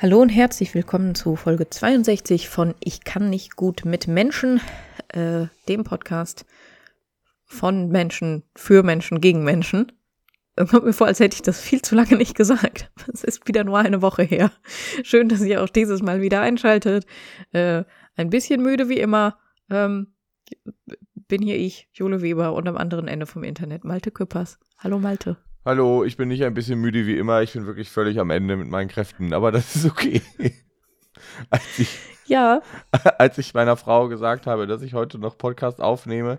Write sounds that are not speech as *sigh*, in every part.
Hallo und herzlich willkommen zu Folge 62 von Ich kann nicht gut mit Menschen, äh, dem Podcast von Menschen, für Menschen, gegen Menschen. Kommt mir vor, als hätte ich das viel zu lange nicht gesagt. Es ist wieder nur eine Woche her. Schön, dass ihr auch dieses Mal wieder einschaltet. Äh, ein bisschen müde wie immer. Ähm, bin hier ich, Jule Weber, und am anderen Ende vom Internet Malte Küppers. Hallo Malte. Hallo, ich bin nicht ein bisschen müde wie immer. Ich bin wirklich völlig am Ende mit meinen Kräften, aber das ist okay. *laughs* als, ich, Ja, *laughs* als ich meiner Frau gesagt habe, dass ich heute noch Podcast aufnehme,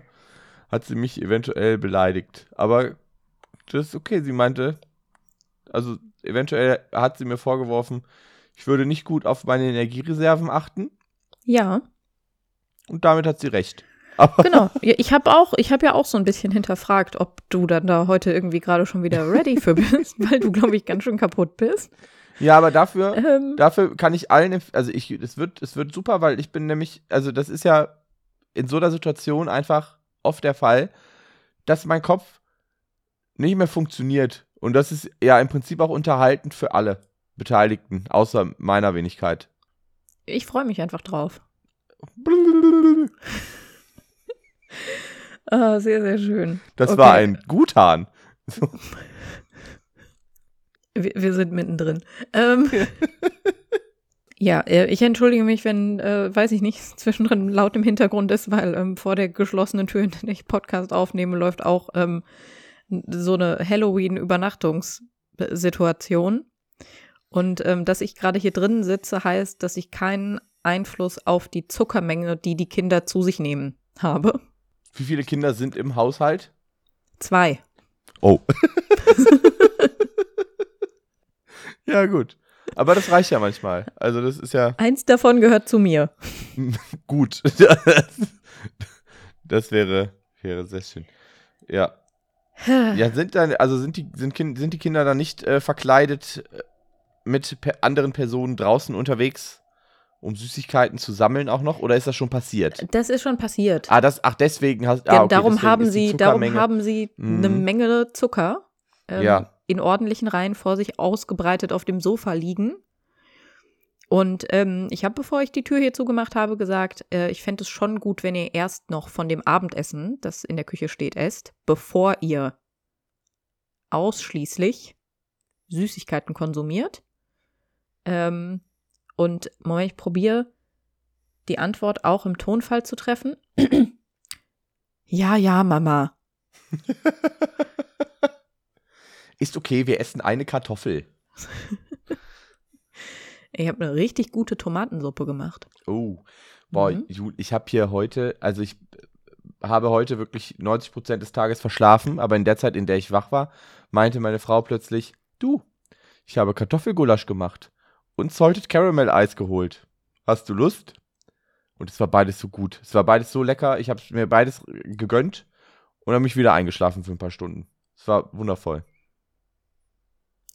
hat sie mich eventuell beleidigt. Aber das ist okay. Sie meinte, also eventuell hat sie mir vorgeworfen, ich würde nicht gut auf meine Energiereserven achten. ja, Und damit hat sie recht. Aber genau. Ich habe auch, ich habe ja auch so ein bisschen hinterfragt, ob du dann da heute irgendwie gerade schon wieder ready für bist, *laughs* weil du, glaube ich, ganz schön kaputt bist. ja, aber dafür, Ähm, dafür kann ich allen, also ich, es wird, es wird super, weil ich bin nämlich, also das ist ja in so einer Situation einfach oft der Fall, dass mein Kopf nicht mehr funktioniert. Und das ist ja im Prinzip auch unterhaltend für alle Beteiligten, außer meiner Wenigkeit. ich freue mich einfach drauf. *laughs* Ah, sehr, sehr schön. Das Okay. war ein Guthahn. So. *laughs* Wir, wir sind mittendrin. Ähm, *laughs* ja, äh, ich entschuldige mich, wenn, äh, weiß ich nicht, *laughs* zwischendrin laut im Hintergrund ist, weil ähm, vor der geschlossenen Tür, in der ich Podcast aufnehme, läuft auch ähm, so eine Halloween-Übernachtungssituation. Und ähm, dass ich gerade hier drinnen sitze, heißt, dass ich keinen Einfluss auf die Zuckermenge, die die Kinder zu sich nehmen, habe. Wie viele Kinder sind im Haushalt? Zwei. Oh. *laughs* ja, gut. Aber das reicht ja manchmal. Also, das ist ja Eins davon gehört zu mir. *laughs* gut. *laughs* das wäre, wäre sehr schön. Ja. Ja, sind dann, also sind die, sind, kind, sind die Kinder dann nicht äh, verkleidet äh, mit pe anderen Personen draußen unterwegs, um Süßigkeiten zu sammeln auch noch? Oder ist das schon passiert? Das ist schon passiert. Ah, das, ach, deswegen hast Ja, ah, okay, darum deswegen haben ist die sie, darum haben sie eine Mhm. Menge Zucker ähm, Ja. in ordentlichen Reihen vor sich ausgebreitet auf dem Sofa liegen. Und ähm, ich habe, bevor ich die Tür hier zugemacht habe, gesagt, äh, ich fände es schon gut, wenn ihr erst noch von dem Abendessen, das in der Küche steht, esst, bevor ihr ausschließlich Süßigkeiten konsumiert. Ähm, und Moment, ich probiere die Antwort auch im Tonfall zu treffen. *clears throat* ja, ja, Mama. *laughs* Ist okay, wir essen eine Kartoffel. *laughs* Ich habe eine richtig gute Tomatensuppe gemacht. Oh, boah, Mhm. Ich habe hier heute, also ich äh, habe heute wirklich 90% des Tages verschlafen, aber in der Zeit, in der ich wach war, meinte meine Frau plötzlich, du, ich habe Kartoffelgulasch gemacht und Salted Caramel Eis geholt. Hast du Lust? Und es war beides so gut. Es war beides so lecker. Ich habe mir beides gegönnt und habe mich wieder eingeschlafen für ein paar Stunden. Es war wundervoll.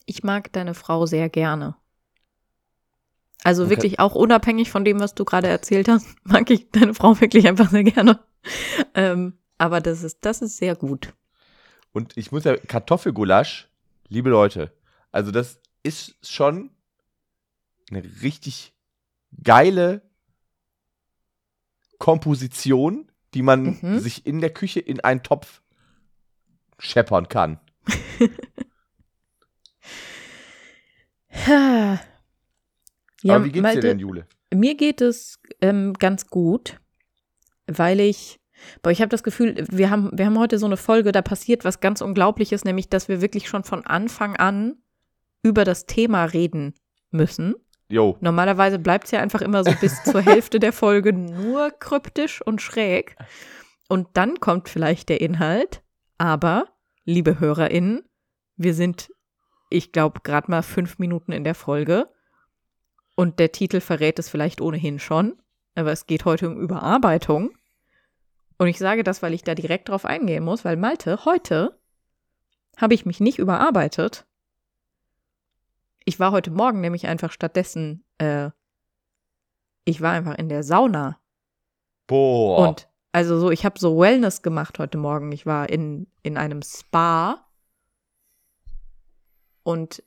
Ich mag deine Frau sehr gerne. Also Okay. wirklich auch unabhängig von dem, was du gerade erzählt hast, *laughs* mag ich deine Frau wirklich einfach sehr gerne. Ähm, aber das ist, das ist sehr gut. Und ich muss ja, Kartoffelgulasch, liebe Leute, also das ist schon eine richtig geile Komposition, die man Mhm. sich in der Küche in einen Topf scheppern kann. *laughs* Ja, Aber wie geht's Malte, dir denn, Jule? Mir geht es ähm, ganz gut, weil ich, boah, ich habe das Gefühl, wir haben, wir haben heute so eine Folge, da passiert was ganz Unglaubliches, nämlich, dass wir wirklich schon von Anfang an über das Thema reden müssen. Jo, Normalerweise bleibt es ja einfach immer so bis zur Hälfte der Folge nur kryptisch und schräg. Und dann kommt vielleicht der Inhalt. Aber, liebe HörerInnen, wir sind, ich glaube, gerade mal fünf Minuten in der Folge. Und der Titel verrät es vielleicht ohnehin schon. Aber es geht heute um Überarbeitung. Und ich sage das, weil ich da direkt drauf eingehen muss, weil Malte, heute habe ich mich nicht überarbeitet. Ich war heute Morgen nämlich einfach stattdessen, äh, ich war einfach in der Sauna. boah. Und also so, ich habe so Wellness gemacht heute Morgen. Ich war in, in einem Spa und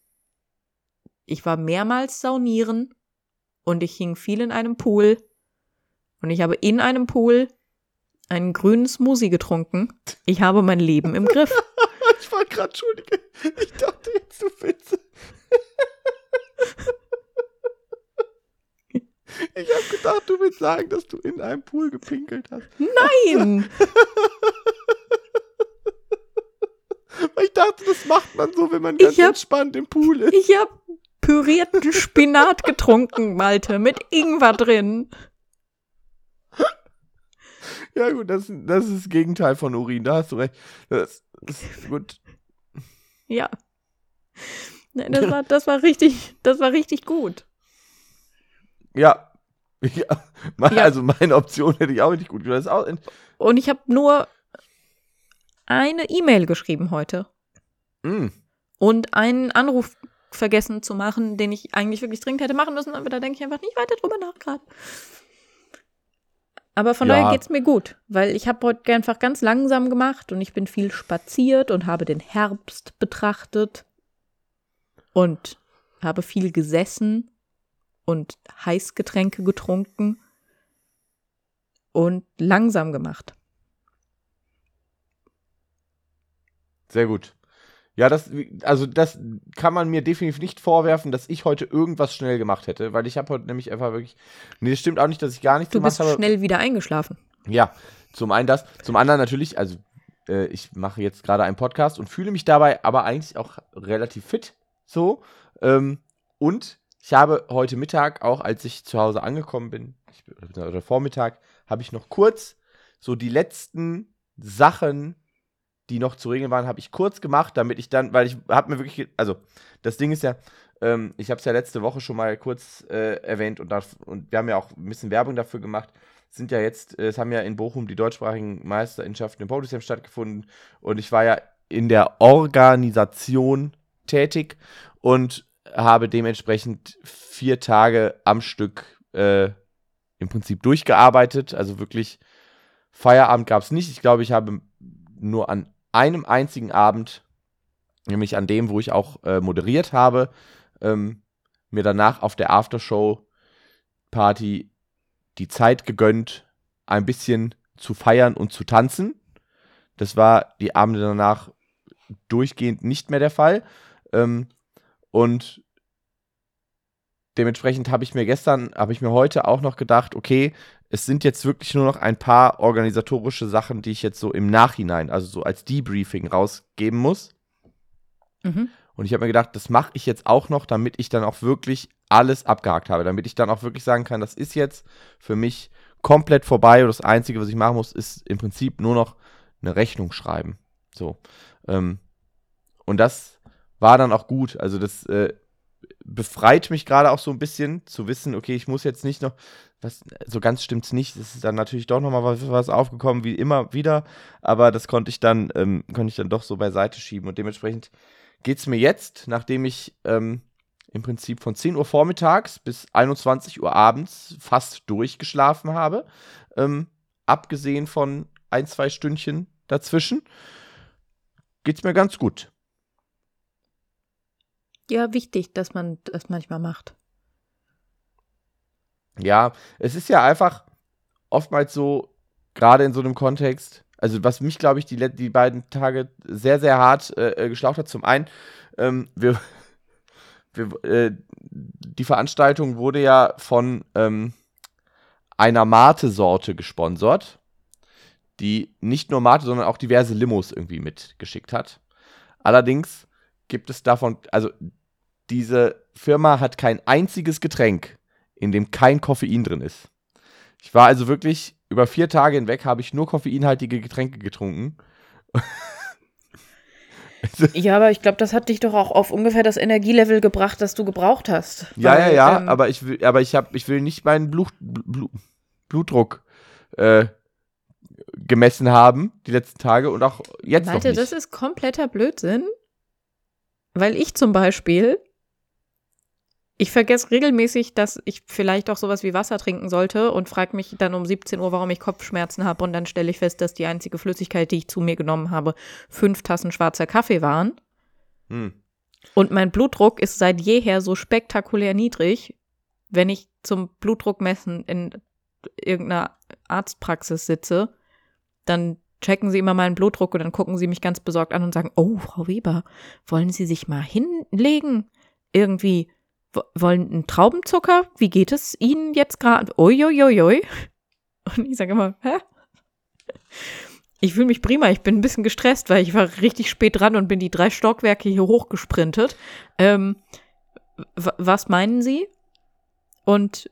ich war mehrmals saunieren und ich hing viel in einem Pool und ich habe in einem Pool einen grünen Smoothie getrunken. Ich habe mein Leben im Griff. *laughs* ich war gerade, entschuldige, ich dachte jetzt, du willst. Ich habe gedacht, du willst sagen, dass du in einem Pool gepinkelt hast. Nein! ich dachte, das macht man so, wenn man ganz hab- entspannt im Pool ist. Ich habe pürierten Spinat getrunken, Malte, mit Ingwer drin. Ja, gut, das, das ist das Gegenteil von Urin, da hast du recht. Das, das ist gut. Ja. Das war, das war richtig, das war richtig gut. Ja. *laughs* ja. Also meine Option hätte ich auch nicht gut gemacht. Und ich habe nur eine E-Mail geschrieben heute mm, und einen Anruf vergessen zu machen, den ich eigentlich wirklich dringend hätte machen müssen, aber da denke ich einfach nicht weiter drüber nach gerade. Aber von Ja. daher geht's mir gut, weil ich habe heute einfach ganz langsam gemacht und ich bin viel spaziert und habe den Herbst betrachtet und habe viel gesessen und Heißgetränke getrunken und langsam gemacht. sehr gut. Ja, das, also das kann man mir definitiv nicht vorwerfen, dass ich heute irgendwas schnell gemacht hätte, weil ich habe heute nämlich einfach wirklich. Nee, das stimmt auch nicht, dass ich gar nichts Du gemacht bist habe. schnell wieder eingeschlafen. Ja, zum einen das, zum anderen natürlich, also äh, ich mache jetzt gerade einen Podcast und fühle mich dabei aber eigentlich auch relativ fit, so. Ähm, und ich habe heute Mittag, auch als ich zu Hause angekommen bin, ich, oder Vormittag, habe ich noch kurz so die letzten Sachen, die noch zu regeln waren, habe ich kurz gemacht, damit ich dann, weil ich habe mir wirklich, also das Ding ist ja, ähm, ich habe es ja letzte Woche schon mal kurz äh, erwähnt und, das, und wir haben ja auch ein bisschen Werbung dafür gemacht. Sind ja jetzt, äh, es haben ja in Bochum die deutschsprachigen Meisterschaften im Podium stattgefunden und ich war ja in der Organisation tätig und habe dementsprechend vier Tage am Stück äh, im Prinzip durchgearbeitet. Also wirklich Feierabend gab es nicht. Ich glaube, ich habe nur an einem einzigen Abend, nämlich an dem, wo ich auch äh, moderiert habe, ähm, mir danach auf der Aftershow-Party die Zeit gegönnt, ein bisschen zu feiern und zu tanzen. Das war die Abende danach durchgehend nicht mehr der Fall. Ähm, und dementsprechend habe ich mir gestern, habe ich mir heute auch noch gedacht, okay, es sind jetzt wirklich nur noch ein paar organisatorische Sachen, die ich jetzt so im Nachhinein, also so als Debriefing rausgeben muss. Mhm. Und ich habe mir gedacht, das mache ich jetzt auch noch, damit ich dann auch wirklich alles abgehakt habe, damit ich dann auch wirklich sagen kann, das ist jetzt für mich komplett vorbei und das Einzige, was ich machen muss, ist im Prinzip nur noch eine Rechnung schreiben. So. Ähm, und das war dann auch gut. Also das äh, befreit mich gerade auch so ein bisschen zu wissen, okay, ich muss jetzt nicht noch, was, so ganz stimmt's nicht. Es ist dann natürlich doch nochmal was, was aufgekommen, wie immer wieder, aber das konnte ich dann, ähm, konnte ich dann doch so beiseite schieben und dementsprechend geht's mir jetzt, nachdem ich ähm, im Prinzip von 10 Uhr vormittags bis 21 Uhr abends fast durchgeschlafen habe, ähm, abgesehen von ein, zwei Stündchen dazwischen, geht's mir ganz gut. Ja, wichtig, dass man das manchmal macht. Ja, es ist ja einfach oftmals so, gerade in so einem Kontext, also was mich, glaube ich, die, die beiden Tage sehr, sehr hart äh, äh, geschlaucht hat. Zum einen, ähm, wir, *laughs* wir, äh, die Veranstaltung wurde ja von ähm, einer Mate-Sorte gesponsert, die nicht nur Mate, sondern auch diverse Limos irgendwie mitgeschickt hat. Allerdings gibt es davon, also diese Firma hat kein einziges Getränk, in dem kein Koffein drin ist. Ich war also wirklich über vier Tage hinweg, habe ich nur koffeinhaltige Getränke getrunken. *laughs* Ja, aber ich glaube, das hat dich doch auch auf ungefähr das Energielevel gebracht, das du gebraucht hast. Ja, Weil, ja, ja, ähm, aber ich will, aber ich habe, ich will nicht meinen Blut, Blut, Blutdruck äh, gemessen haben die letzten Tage und auch jetzt noch Malte, nicht. das ist kompletter Blödsinn. Weil ich zum Beispiel, ich vergesse regelmäßig, dass ich vielleicht auch sowas wie Wasser trinken sollte und frage mich dann um 17 Uhr, warum ich Kopfschmerzen habe. Und dann stelle ich fest, dass die einzige Flüssigkeit, die ich zu mir genommen habe, fünf Tassen schwarzer Kaffee waren. Hm. Und mein Blutdruck ist seit jeher so spektakulär niedrig, wenn ich zum Blutdruckmessen in irgendeiner Arztpraxis sitze, dann checken sie immer meinen Blutdruck und dann gucken sie mich ganz besorgt an und sagen, oh, Frau Weber, wollen Sie sich mal hinlegen? Irgendwie, wollen einen Traubenzucker? Wie geht es Ihnen jetzt gerade? Uiuiui. Und ich sage immer, hä? Ich fühle mich prima, ich bin ein bisschen gestresst, weil ich war richtig spät dran und bin die drei Stockwerke hier hochgesprintet. Ähm, was meinen Sie? Und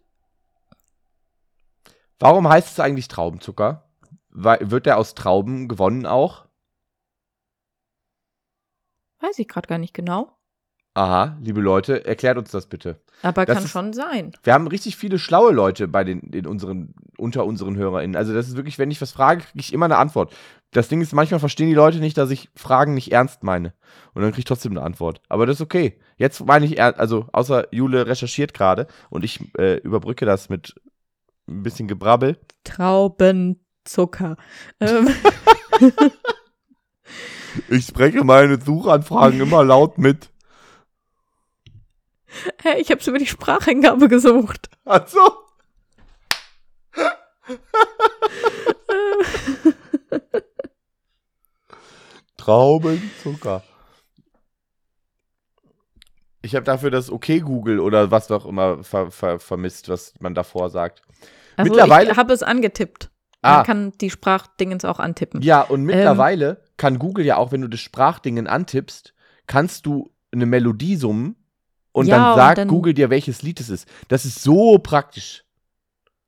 Warum heißt es eigentlich Traubenzucker? Wird der aus Trauben gewonnen auch? Weiß ich gerade gar nicht genau. Aha, liebe Leute, erklärt uns das bitte. Aber das kann ist, schon sein. Wir haben richtig viele schlaue Leute bei den, in unseren, unter unseren HörerInnen. Also das ist wirklich, wenn ich was frage, kriege ich immer eine Antwort. Das Ding ist, manchmal verstehen die Leute nicht, dass ich Fragen nicht ernst meine. Und dann kriege ich trotzdem eine Antwort. Aber das ist okay. Jetzt meine ich, also außer Jule recherchiert gerade und ich äh, überbrücke das mit ein bisschen Gebrabbel. Traubenzucker. Ähm. *laughs* ich spreche meine Suchanfragen immer laut mit. Hä, ich habe es über die Spracheingabe gesucht. Ach so. Traubenzucker. Ich habe dafür das okay Google oder was doch immer ver ver vermisst, was man davor sagt. Also mittlerweile ich habe es angetippt. Man ah. kann die Sprachdingens auch antippen. Ja, und mittlerweile ähm, kann Google ja auch, wenn du das Sprachdingen antippst, kannst du eine Melodie summen und ja, dann sagt und dann, Google dir, welches Lied es ist. Das ist so praktisch.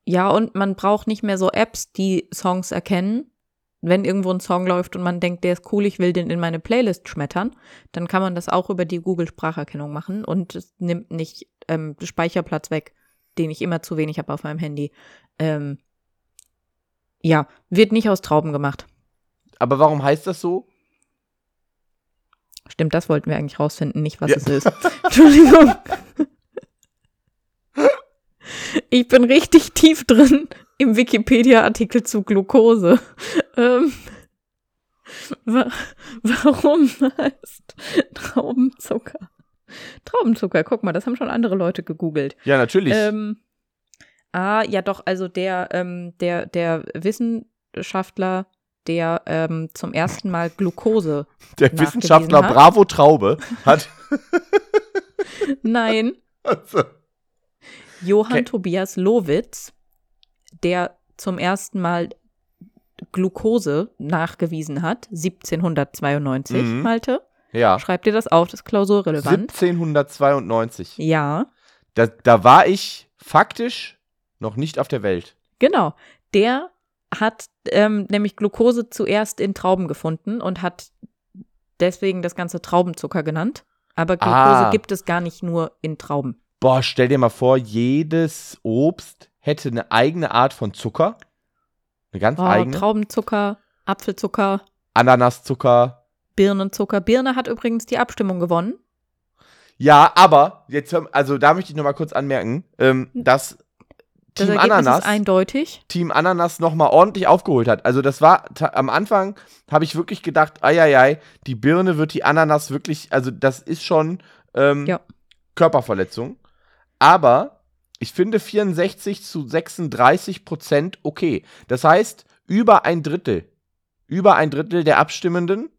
Ja, und man braucht nicht mehr so Apps, die Songs erkennen. Wenn irgendwo ein Song läuft und man denkt, der ist cool, ich will den in meine Playlist schmettern, dann kann man das auch über die Google-Spracherkennung machen und es nimmt nicht ähm, Speicherplatz weg, den ich immer zu wenig habe auf meinem Handy. Ähm, ja, wird nicht aus Trauben gemacht. Aber warum heißt das so? Stimmt, das wollten wir eigentlich rausfinden, nicht was ja. es ist. *laughs* Entschuldigung. Ich bin richtig tief drin im Wikipedia-Artikel zu Glucose. Ähm, wa warum heißt Traubenzucker? Traubenzucker, guck mal, das haben schon andere Leute gegoogelt. Ja, natürlich. Ähm, ah, ja doch, also der, ähm, der, der Wissenschaftler der ähm, zum ersten Mal Glucose. Der Wissenschaftler hat. Bravo Traube hat. *laughs* Nein. Also. Johann okay. Tobias Lowitz, der zum ersten Mal Glucose nachgewiesen hat, 1792, mhm. Malte. Ja. Schreib dir das auf, das ist klausurrelevant. 1792. Ja. Da, da war ich faktisch noch nicht auf der Welt. Genau. Der hat ähm, nämlich Glucose zuerst in Trauben gefunden und hat deswegen das ganze Traubenzucker genannt. Aber Glucose ah. gibt es gar nicht nur in Trauben. Boah, stell dir mal vor, jedes Obst hätte eine eigene Art von Zucker. Eine ganz oh, eigene. Traubenzucker, Apfelzucker, Ananaszucker, Birnenzucker. Birne hat übrigens die Abstimmung gewonnen. Ja, aber jetzt, also da möchte ich noch mal kurz anmerken, ähm, hm. dass Team Ananas eindeutig. Team Ananas noch mal ordentlich aufgeholt hat. Also das war am Anfang habe ich wirklich gedacht, ei, die Birne wird die Ananas wirklich, also das ist schon ähm, ja. Körperverletzung. Aber ich finde 64 zu 36 Prozent okay. Das heißt, über ein Drittel, über ein Drittel der Abstimmenden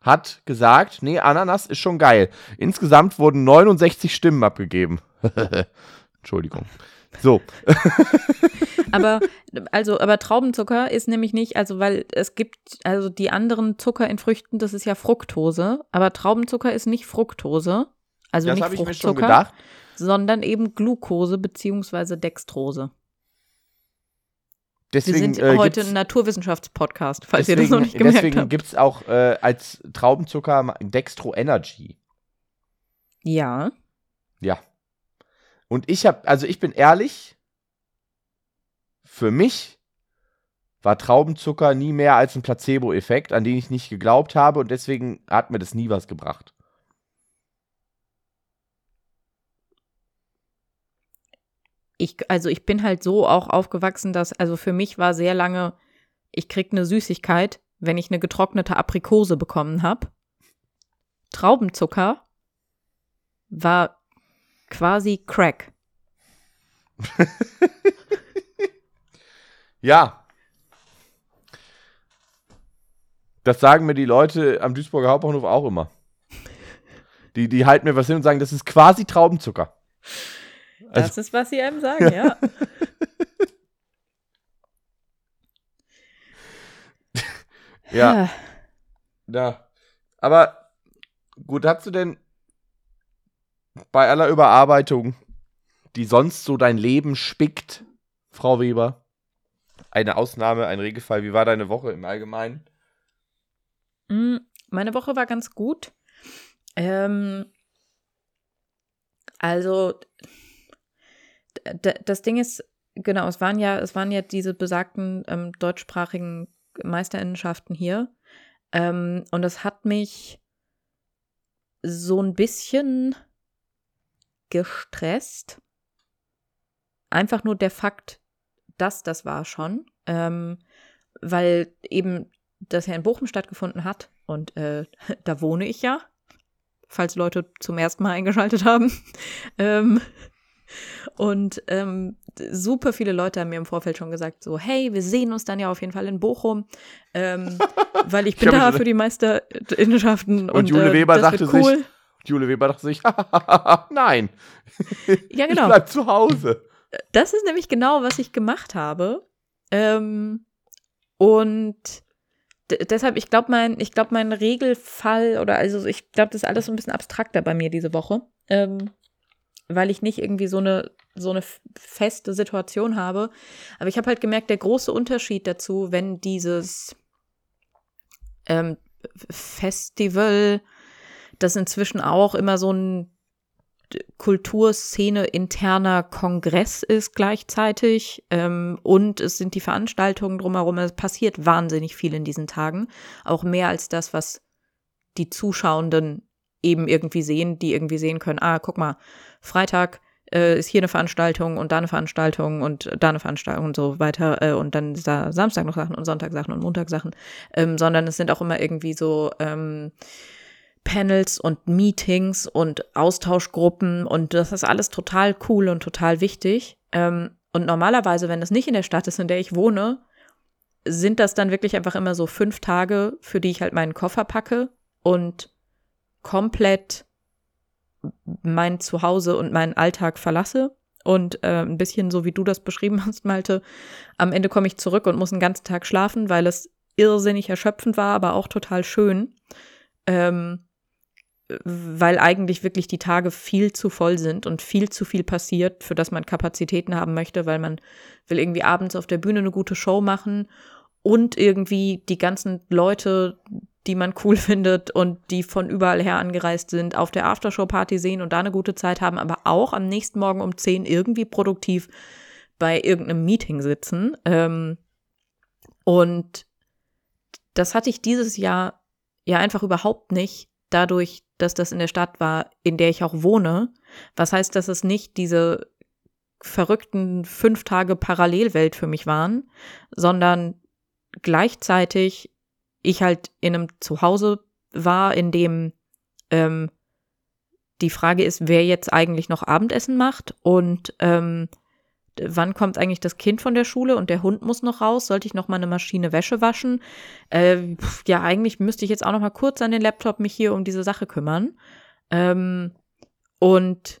hat gesagt, nee, Ananas ist schon geil. Insgesamt wurden 69 Stimmen abgegeben. *laughs* Entschuldigung. So. *laughs* aber also, aber Traubenzucker ist nämlich nicht, also weil es gibt, also die anderen Zucker in Früchten, das ist ja Fructose, aber Traubenzucker ist nicht Fructose, also das nicht Fruchtzucker, sondern eben Glucose beziehungsweise Dextrose. Deswegen, Wir sind äh, heute ein Naturwissenschaftspodcast, falls deswegen, ihr das noch nicht gemerkt deswegen habt. Deswegen gibt es auch äh, als Traubenzucker Dextro Energy. Ja. Ja, und ich habe, also ich bin ehrlich, für mich war Traubenzucker nie mehr als ein Placebo-Effekt, an den ich nicht geglaubt habe und deswegen hat mir das nie was gebracht. Ich, also ich bin halt so auch aufgewachsen, dass, also für mich war sehr lange, ich krieg eine Süßigkeit, wenn ich eine getrocknete Aprikose bekommen habe. Traubenzucker war quasi Crack. *laughs* Ja. Das sagen mir die Leute am Duisburger Hauptbahnhof auch immer. Die, die halten mir was hin und sagen, das ist quasi Traubenzucker. Also, das ist, was sie einem sagen, ja. *laughs* ja. Ja. Aber gut, hast du denn bei aller Überarbeitung, die sonst so dein Leben spickt, Frau Weber, eine Ausnahme, ein Regelfall. Wie war deine Woche im Allgemeinen? Mm, meine Woche war ganz gut. Ähm, also, das Ding ist, genau, es waren ja, es waren ja diese besagten ähm, deutschsprachigen Meisterinnenschaften hier. Ähm, und das hat mich so ein bisschen gestresst. Einfach nur der Fakt, dass das war schon, ähm, weil eben das ja in Bochum stattgefunden hat und äh, *laughs* da wohne ich ja, falls Leute zum ersten Mal eingeschaltet haben. *laughs* ähm, und ähm, super viele Leute haben mir im Vorfeld schon gesagt, so, hey, wir sehen uns dann ja auf jeden Fall in Bochum, ähm, *laughs* weil ich bin ich da für die Meisterinnenschaften. Und, und Jule äh, Weber sagte cool. sich, Jule Weber dachte sich, *laughs* nein, ja, genau. ich bleib zu Hause. Das ist nämlich genau, was ich gemacht habe. Ähm, und deshalb, ich glaube, mein, ich glaube, mein Regelfall oder also ich glaube, das ist alles so ein bisschen abstrakter bei mir diese Woche. Ähm, weil ich nicht irgendwie so eine, so eine feste Situation habe. Aber ich habe halt gemerkt, der große Unterschied dazu, wenn dieses ähm, Festival, das inzwischen auch immer so ein Kulturszene interner Kongress ist gleichzeitig ähm, und es sind die Veranstaltungen drumherum. Es passiert wahnsinnig viel in diesen Tagen, auch mehr als das, was die Zuschauenden eben irgendwie sehen, die irgendwie sehen können, ah, guck mal, Freitag äh, ist hier eine Veranstaltung und da eine Veranstaltung und da eine Veranstaltung und so weiter äh, und dann ist da Samstag noch Sachen und Sonntag Sachen und Montag Sachen, ähm, sondern es sind auch immer irgendwie so ähm, Panels und Meetings und Austauschgruppen und das ist alles total cool und total wichtig. Ähm, und normalerweise, wenn das nicht in der Stadt ist, in der ich wohne, sind das dann wirklich einfach immer so fünf Tage, für die ich halt meinen Koffer packe und komplett mein Zuhause und meinen Alltag verlasse. Und äh, ein bisschen so wie du das beschrieben hast, Malte, am Ende komme ich zurück und muss einen ganzen Tag schlafen, weil es irrsinnig erschöpfend war, aber auch total schön. Ähm, weil eigentlich wirklich die Tage viel zu voll sind und viel zu viel passiert, für das man Kapazitäten haben möchte, weil man will irgendwie abends auf der Bühne eine gute Show machen und irgendwie die ganzen Leute, die man cool *laughs* findet und die von überall her angereist sind, auf der Aftershow-Party sehen und da eine gute Zeit haben, aber auch am nächsten Morgen um 10 irgendwie produktiv bei irgendeinem Meeting sitzen. Ähm, und das hatte ich dieses Jahr ja einfach überhaupt nicht, dadurch, dass das in der Stadt war, in der ich auch wohne. Was heißt, dass es nicht diese verrückten fünf Tage Parallelwelt für mich waren, sondern gleichzeitig ich halt in einem Zuhause war, in dem ähm, die Frage ist, wer jetzt eigentlich noch Abendessen macht und ähm, wann kommt eigentlich das Kind von der Schule und der Hund muss noch raus? Sollte ich noch mal eine Maschine Wäsche waschen? Äh, ja, eigentlich müsste ich jetzt auch noch mal kurz an den Laptop mich hier um diese Sache kümmern. Ähm, und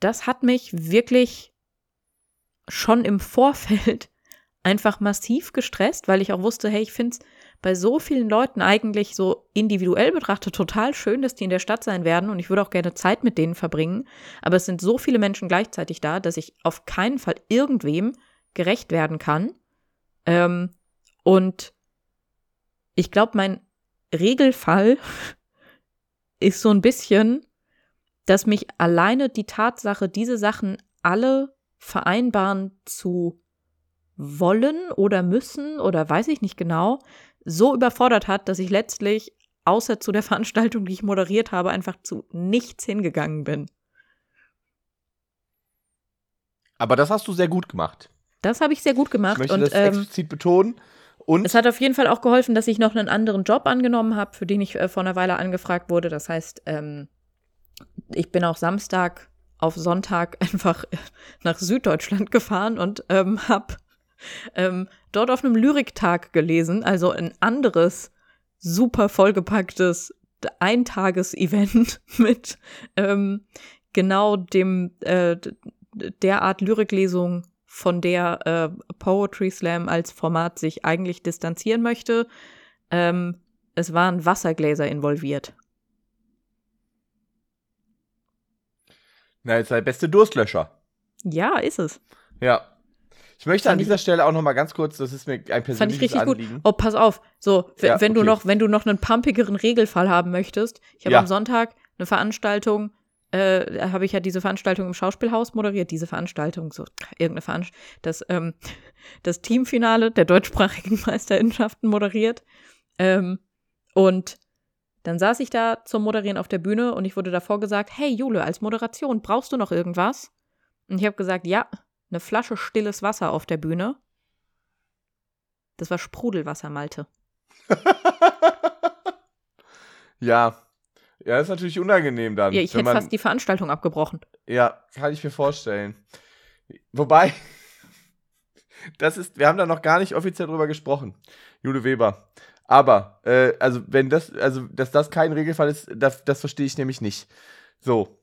das hat mich wirklich schon im Vorfeld *laughs* einfach massiv gestresst, weil ich auch wusste, hey, ich finde es bei so vielen Leuten eigentlich so individuell betrachtet total schön, dass die in der Stadt sein werden und ich würde auch gerne Zeit mit denen verbringen. Aber es sind so viele Menschen gleichzeitig da, dass ich auf keinen Fall irgendwem gerecht werden kann. Ähm, und ich glaube, mein Regelfall *laughs* ist so ein bisschen, dass mich alleine die Tatsache, diese Sachen alle vereinbaren zu wollen oder müssen oder weiß ich nicht genau, so überfordert hat, dass ich letztlich, außer zu der *laughs* Veranstaltung, die ich moderiert habe, einfach zu nichts hingegangen bin. Aber das hast du sehr gut gemacht. Das habe ich sehr gut gemacht. Ich möchte und, das ähm, explizit betonen. Und es hat auf jeden Fall auch geholfen, dass ich noch einen anderen Job angenommen habe, für den ich äh, vor einer Weile angefragt wurde. Das heißt, ähm, ich bin auch Samstag auf Sonntag *laughs* einfach nach Süddeutschland gefahren und ähm, habe ähm, dort auf einem Lyriktag gelesen, also ein anderes super vollgepacktes Eintages-Event *laughs* mit ähm, genau dem äh, der Art Lyriklesung, von der äh, Poetry Slam als Format sich eigentlich distanzieren möchte. Ähm, es waren Wassergläser involviert. Na, jetzt sei beste Durstlöscher. Ja, ist es. Ja. Ich möchte fand an dieser ich, Stelle auch noch mal ganz kurz, das ist mir ein persönliches fand ich richtig Anliegen. Gut. Oh, pass auf. So, ja, wenn okay. du noch, wenn du noch einen pumpigeren Regelfall haben möchtest, ich habe ja. am Sonntag eine Veranstaltung, äh, habe ich ja diese Veranstaltung im Schauspielhaus moderiert, diese Veranstaltung, so irgendeine Veranstaltung, das, ähm, das Teamfinale der deutschsprachigen *laughs* Meisterinnenschaften moderiert. Ähm, und dann saß ich da zum Moderieren auf der Bühne und ich wurde davor gesagt, hey Jule, als Moderation, brauchst du noch irgendwas? Und ich habe gesagt, ja, eine Flasche stilles Wasser auf der Bühne. Das war Sprudelwasser, Malte. *laughs* ja. Ja, ist natürlich unangenehm dann. Ja, ich hätte man, fast die Veranstaltung abgebrochen. Ja, kann ich mir vorstellen. Wobei, *laughs* das ist, wir haben da noch gar nicht offiziell drüber gesprochen. Jule Weber. Aber, äh, also, wenn das, also, dass das kein Regelfall ist, das, das verstehe ich nämlich nicht. So.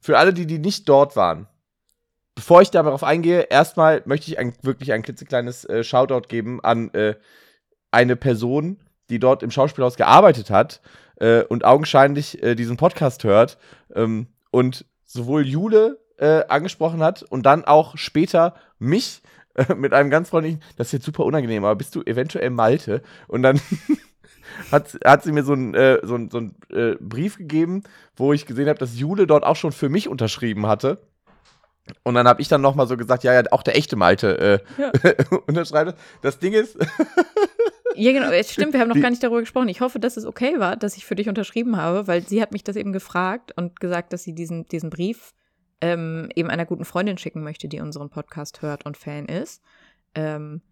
Für alle, die, die nicht dort waren. Bevor ich darauf eingehe, erstmal möchte ich ein, wirklich ein klitzekleines äh, Shoutout geben an äh, eine Person, die dort im Schauspielhaus gearbeitet hat äh, und augenscheinlich äh, diesen Podcast hört ähm, und sowohl Jule äh, angesprochen hat und dann auch später mich mit einem ganz freundlichen, das ist jetzt super unangenehm, aber bist du eventuell Malte? Und dann *laughs* hat, hat sie mir so einen äh, so so äh, Brief gegeben, wo ich gesehen habe, dass Jule dort auch schon für mich unterschrieben hatte. Und dann habe ich dann nochmal so gesagt, ja, ja, auch der echte Malte äh, ja. *laughs* unterschreibt. Das Ding ist. *laughs* ja, genau, es stimmt, wir haben noch gar nicht darüber gesprochen. Ich hoffe, dass es okay war, dass ich für dich unterschrieben habe, weil sie hat mich das eben gefragt und gesagt, dass sie diesen, diesen Brief ähm, eben einer guten Freundin schicken möchte, die unseren Podcast hört und Fan ist. Ähm,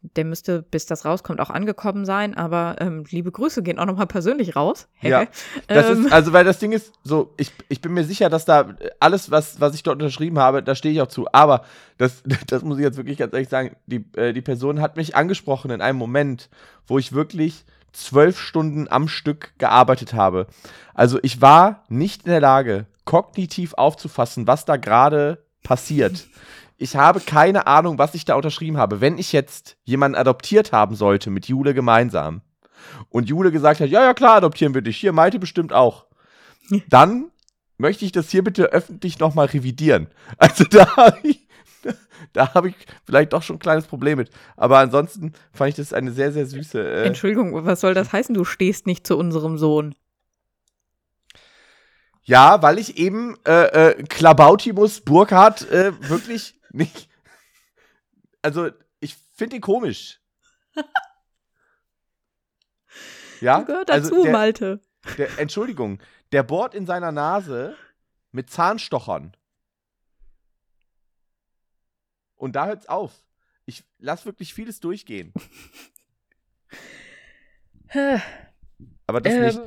der müsste, bis das rauskommt, auch angekommen sein, aber ähm, liebe Grüße gehen auch nochmal persönlich raus. ja, das ist, ähm. also weil das Ding ist, so, ich, ich bin mir sicher, dass da alles, was, was ich dort unterschrieben habe, da stehe ich auch zu, aber das, *laughs* das muss ich jetzt wirklich ganz ehrlich sagen, die, äh, die Person hat mich angesprochen in einem Moment, wo ich wirklich zwölf Stunden am Stück gearbeitet habe. Also ich war nicht in der Lage, kognitiv aufzufassen, was da gerade passiert. *laughs* Ich habe keine Ahnung, was ich da unterschrieben habe. Wenn ich jetzt jemanden adoptiert haben sollte mit Jule gemeinsam und Jule gesagt hat, ja, ja, klar, adoptieren wir dich, hier Malte bestimmt auch, *laughs* dann möchte ich das hier bitte öffentlich nochmal revidieren. *laughs* Also da habe ich, da habe ich vielleicht doch schon ein kleines Problem mit. Aber ansonsten fand ich das eine sehr, sehr süße. Äh Entschuldigung, was soll das heißen? Du stehst nicht zu unserem Sohn. Ja, weil ich eben äh, äh, Klabautimus Burkhardt äh, wirklich nicht. Also, ich finde ihn komisch. ja? Das *laughs* gehört dazu, also der, Malte. Der, Entschuldigung, der bohrt in seiner Nase mit Zahnstochern. Und da hört's auf. Ich lass wirklich vieles durchgehen. *sighs* aber das ähm. nicht.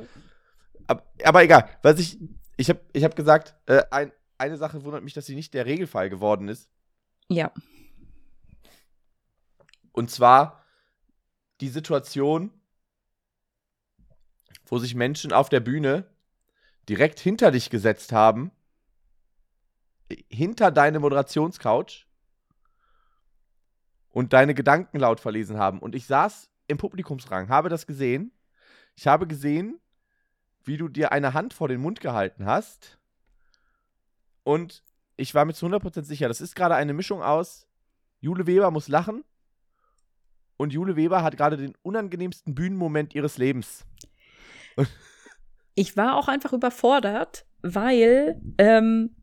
Aber, aber, egal. Was ich ich habe ich hab gesagt, äh, ein, eine Sache wundert mich, dass sie nicht der Regelfall geworden ist. Ja. Und zwar die Situation, wo sich Menschen auf der Bühne direkt hinter dich gesetzt haben, hinter deine Moderationscouch und deine Gedanken laut verlesen haben. Und ich saß im Publikumsrang, habe das gesehen. Ich habe gesehen, wie du dir eine Hand vor den Mund gehalten hast. Und ich war mir zu 100% sicher, das ist gerade eine Mischung aus, Jule Weber muss lachen und Jule Weber hat gerade den unangenehmsten Bühnenmoment ihres Lebens. ich war auch einfach überfordert, weil ähm,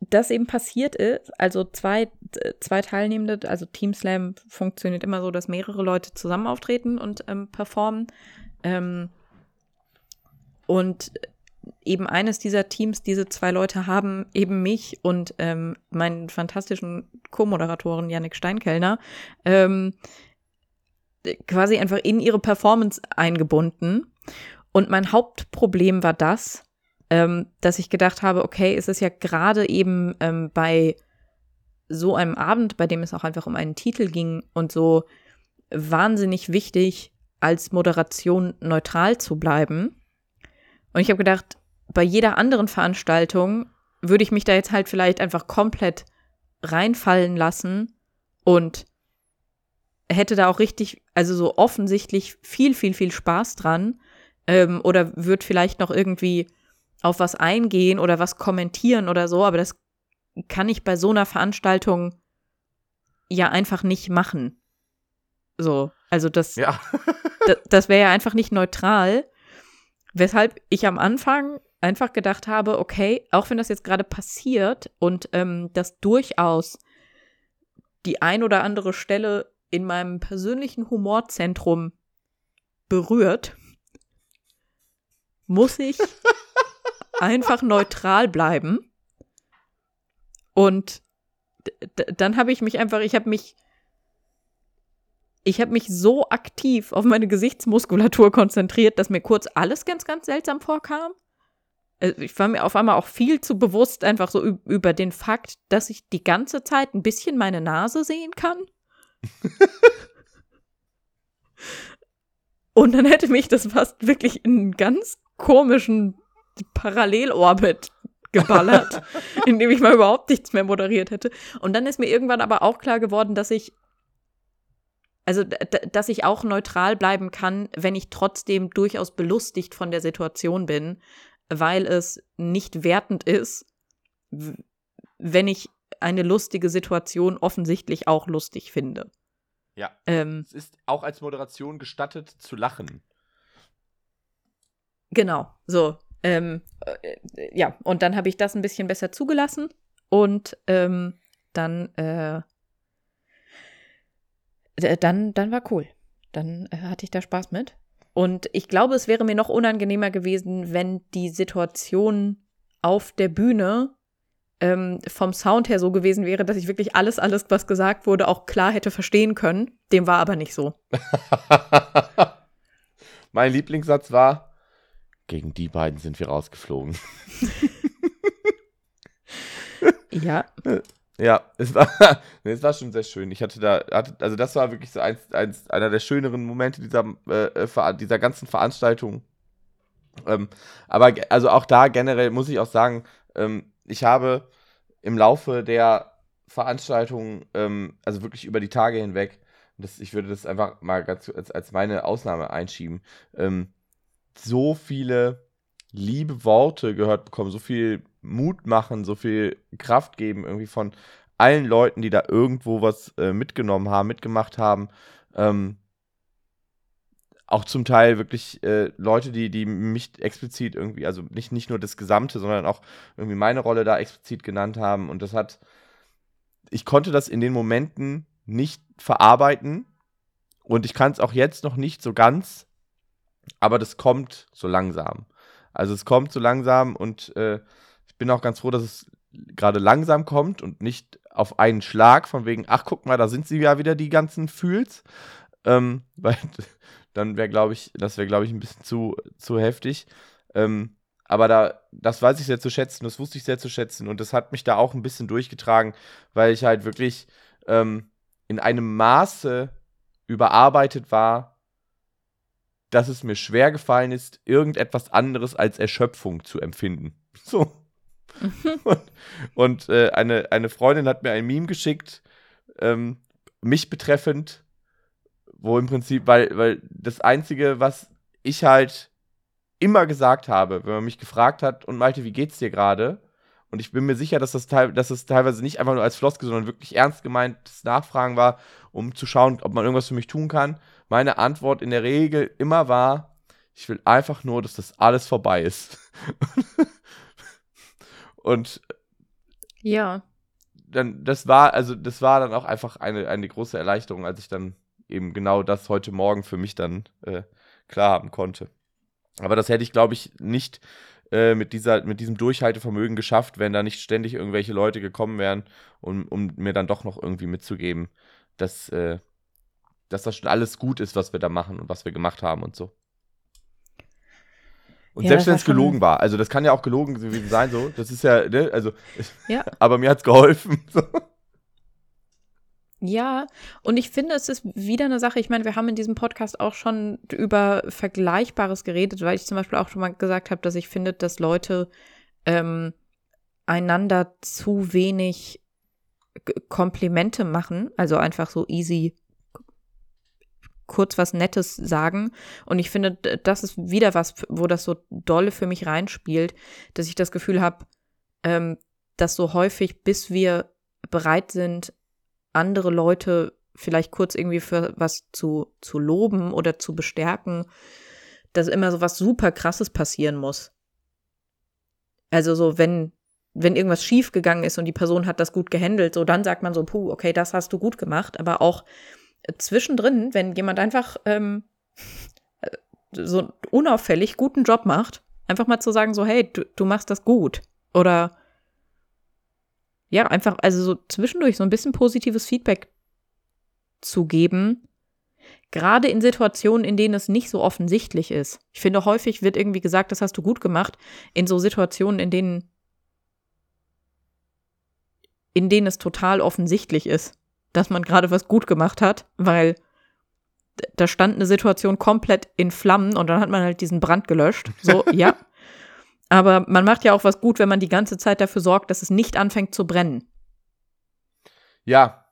das eben passiert ist. Also zwei, zwei Teilnehmende, also Team Slam funktioniert immer so, dass mehrere Leute zusammen auftreten und ähm, performen. Ähm, und eben eines dieser Teams, diese zwei Leute haben eben mich und ähm, meinen fantastischen Co-Moderatoren Yannick Steinkellner ähm, quasi einfach in ihre Performance eingebunden. Und mein Hauptproblem war das, ähm, dass ich gedacht habe, okay, es ist ja gerade eben ähm, bei so einem Abend, bei dem es auch einfach um einen Titel ging und so wahnsinnig wichtig, als Moderation neutral zu bleiben. Und ich habe gedacht, bei jeder anderen Veranstaltung würde ich mich da jetzt halt vielleicht einfach komplett reinfallen lassen und hätte da auch richtig, also so offensichtlich viel, viel, viel Spaß dran. Ähm, oder würde vielleicht noch irgendwie auf was eingehen oder was kommentieren oder so, aber das kann ich bei so einer Veranstaltung ja einfach nicht machen. So, also das, Ja. das, das wäre ja einfach nicht neutral. Weshalb ich am Anfang einfach gedacht habe, okay, auch wenn das jetzt gerade passiert und ähm, das durchaus die ein oder andere Stelle in meinem persönlichen Humorzentrum berührt, muss ich *laughs* einfach neutral bleiben. Und dann habe ich mich einfach, ich habe mich, ich habe mich so aktiv auf meine Gesichtsmuskulatur konzentriert, dass mir kurz alles ganz, ganz seltsam vorkam. Äh, ich war mir auf einmal auch viel zu bewusst einfach so über den Fakt, dass ich die ganze Zeit ein bisschen meine Nase sehen kann. *laughs* Und dann hätte mich das fast wirklich in einen ganz komischen Parallelorbit geballert, *laughs* in dem ich mal überhaupt nichts mehr moderiert hätte. Und dann ist mir irgendwann aber auch klar geworden, dass ich also, dass ich auch neutral bleiben kann, wenn ich trotzdem durchaus belustigt von der Situation bin, weil es nicht wertend ist, wenn ich eine lustige Situation offensichtlich auch lustig finde. Ja. Ähm, Es ist auch als Moderation gestattet zu lachen. Genau, so. Ähm, äh, ja, und dann habe ich das ein bisschen besser zugelassen und ähm, dann, äh, dann, dann war cool. Dann äh, hatte ich da Spaß mit. Und ich glaube, es wäre mir noch unangenehmer gewesen, wenn die Situation auf der Bühne ähm, vom Sound her so gewesen wäre, dass ich wirklich alles, alles, was gesagt wurde, auch klar hätte verstehen können. Dem war aber nicht so. *laughs* mein Lieblingssatz war: Gegen die beiden sind wir rausgeflogen. *laughs* Ja, *laughs* Ja, es war, *laughs* es war schon sehr schön. Ich hatte da, hatte, also das war wirklich so eins, eins, einer der schöneren Momente dieser, äh, Ver- dieser ganzen Veranstaltung. Ähm, aber also auch da generell muss ich auch sagen, ähm, ich habe im Laufe der Veranstaltung, ähm, also wirklich über die Tage hinweg, das, ich würde das einfach mal ganz als, als meine Ausnahme einschieben, ähm, so viele liebe Worte gehört bekommen, so viel Mut machen, so viel Kraft geben, irgendwie von allen Leuten, die da irgendwo was äh, mitgenommen haben, mitgemacht haben. Ähm, auch zum Teil wirklich äh, Leute, die, die mich explizit irgendwie, also nicht, nicht nur das Gesamte, sondern auch irgendwie meine Rolle da explizit genannt haben. Und das hat, ich konnte das in den Momenten nicht verarbeiten. Und ich kann es auch jetzt noch nicht so ganz, aber das kommt so langsam. Also es kommt so langsam und äh, bin auch ganz froh, dass es gerade langsam kommt und nicht auf einen Schlag von wegen, ach guck mal, da sind sie ja wieder die ganzen Fühls. Ähm, *laughs* weil dann wäre, glaube ich, das wäre, glaube ich, ein bisschen zu, zu heftig. Ähm, aber da, das weiß ich sehr zu schätzen, das wusste ich sehr zu schätzen und das hat mich da auch ein bisschen durchgetragen, weil ich halt wirklich ähm, in einem Maße überarbeitet war, dass es mir schwer gefallen ist, irgendetwas anderes als Erschöpfung zu empfinden. *laughs* So. Und, *laughs* und äh, eine, eine Freundin hat mir ein Meme geschickt, ähm, mich betreffend, wo im Prinzip, weil, weil das Einzige, was ich halt immer gesagt habe, wenn man mich gefragt hat und meinte, wie geht's dir gerade? Und ich bin mir sicher, dass das, teil, dass das teilweise nicht einfach nur als Floskel, sondern wirklich ernst gemeintes Nachfragen war, um zu schauen, ob man irgendwas für mich tun kann. Meine Antwort in der Regel immer war, ich will einfach nur, dass das alles vorbei ist. *laughs* und ja. dann, das war, also das war dann auch einfach eine, eine große Erleichterung, als ich dann eben genau das heute Morgen für mich dann äh, klar haben konnte. Aber das hätte ich, glaube ich, nicht äh, mit, dieser, mit diesem Durchhaltevermögen geschafft, wenn da nicht ständig irgendwelche Leute gekommen wären, um, um mir dann doch noch irgendwie mitzugeben, dass, äh, dass das schon alles gut ist, was wir da machen und was wir gemacht haben und so. Und Ja, selbst wenn es gelogen war, also das kann ja auch gelogen gewesen sein, so. Das ist ja, ne, also, *laughs* Ja. aber mir hat's geholfen. *laughs* So. Ja, und ich finde, es ist wieder eine Sache, ich meine, wir haben in diesem Podcast auch schon über Vergleichbares geredet, weil ich zum Beispiel auch schon mal gesagt habe, dass ich finde, dass Leute ähm, einander zu wenig Komplimente machen, also einfach so easy kurz was Nettes sagen. Und ich finde, das ist wieder was, wo das so dolle für mich reinspielt, dass ich das Gefühl habe, ähm, dass so häufig, bis wir bereit sind, andere Leute vielleicht kurz irgendwie für was zu, zu loben oder zu bestärken, dass immer so was super krasses passieren muss. Also so, wenn, wenn irgendwas schief gegangen ist und die Person hat das gut gehandelt, so dann sagt man so, puh, okay, das hast du gut gemacht, aber auch zwischendrin, wenn jemand einfach ähm, äh, so unauffällig guten Job macht, einfach mal zu sagen, so, hey, du, du machst das gut. Oder ja, einfach, also so zwischendurch so ein bisschen positives Feedback zu geben, gerade in Situationen, in denen es nicht so offensichtlich ist. Ich finde, häufig wird irgendwie gesagt, das hast du gut gemacht, in so Situationen, in denen, in denen es total offensichtlich ist, dass man gerade was gut gemacht hat, weil da stand eine Situation komplett in Flammen und dann hat man halt diesen Brand gelöscht. So, *laughs* ja. Aber man macht ja auch was gut, wenn man die ganze Zeit dafür sorgt, dass es nicht anfängt zu brennen. Ja.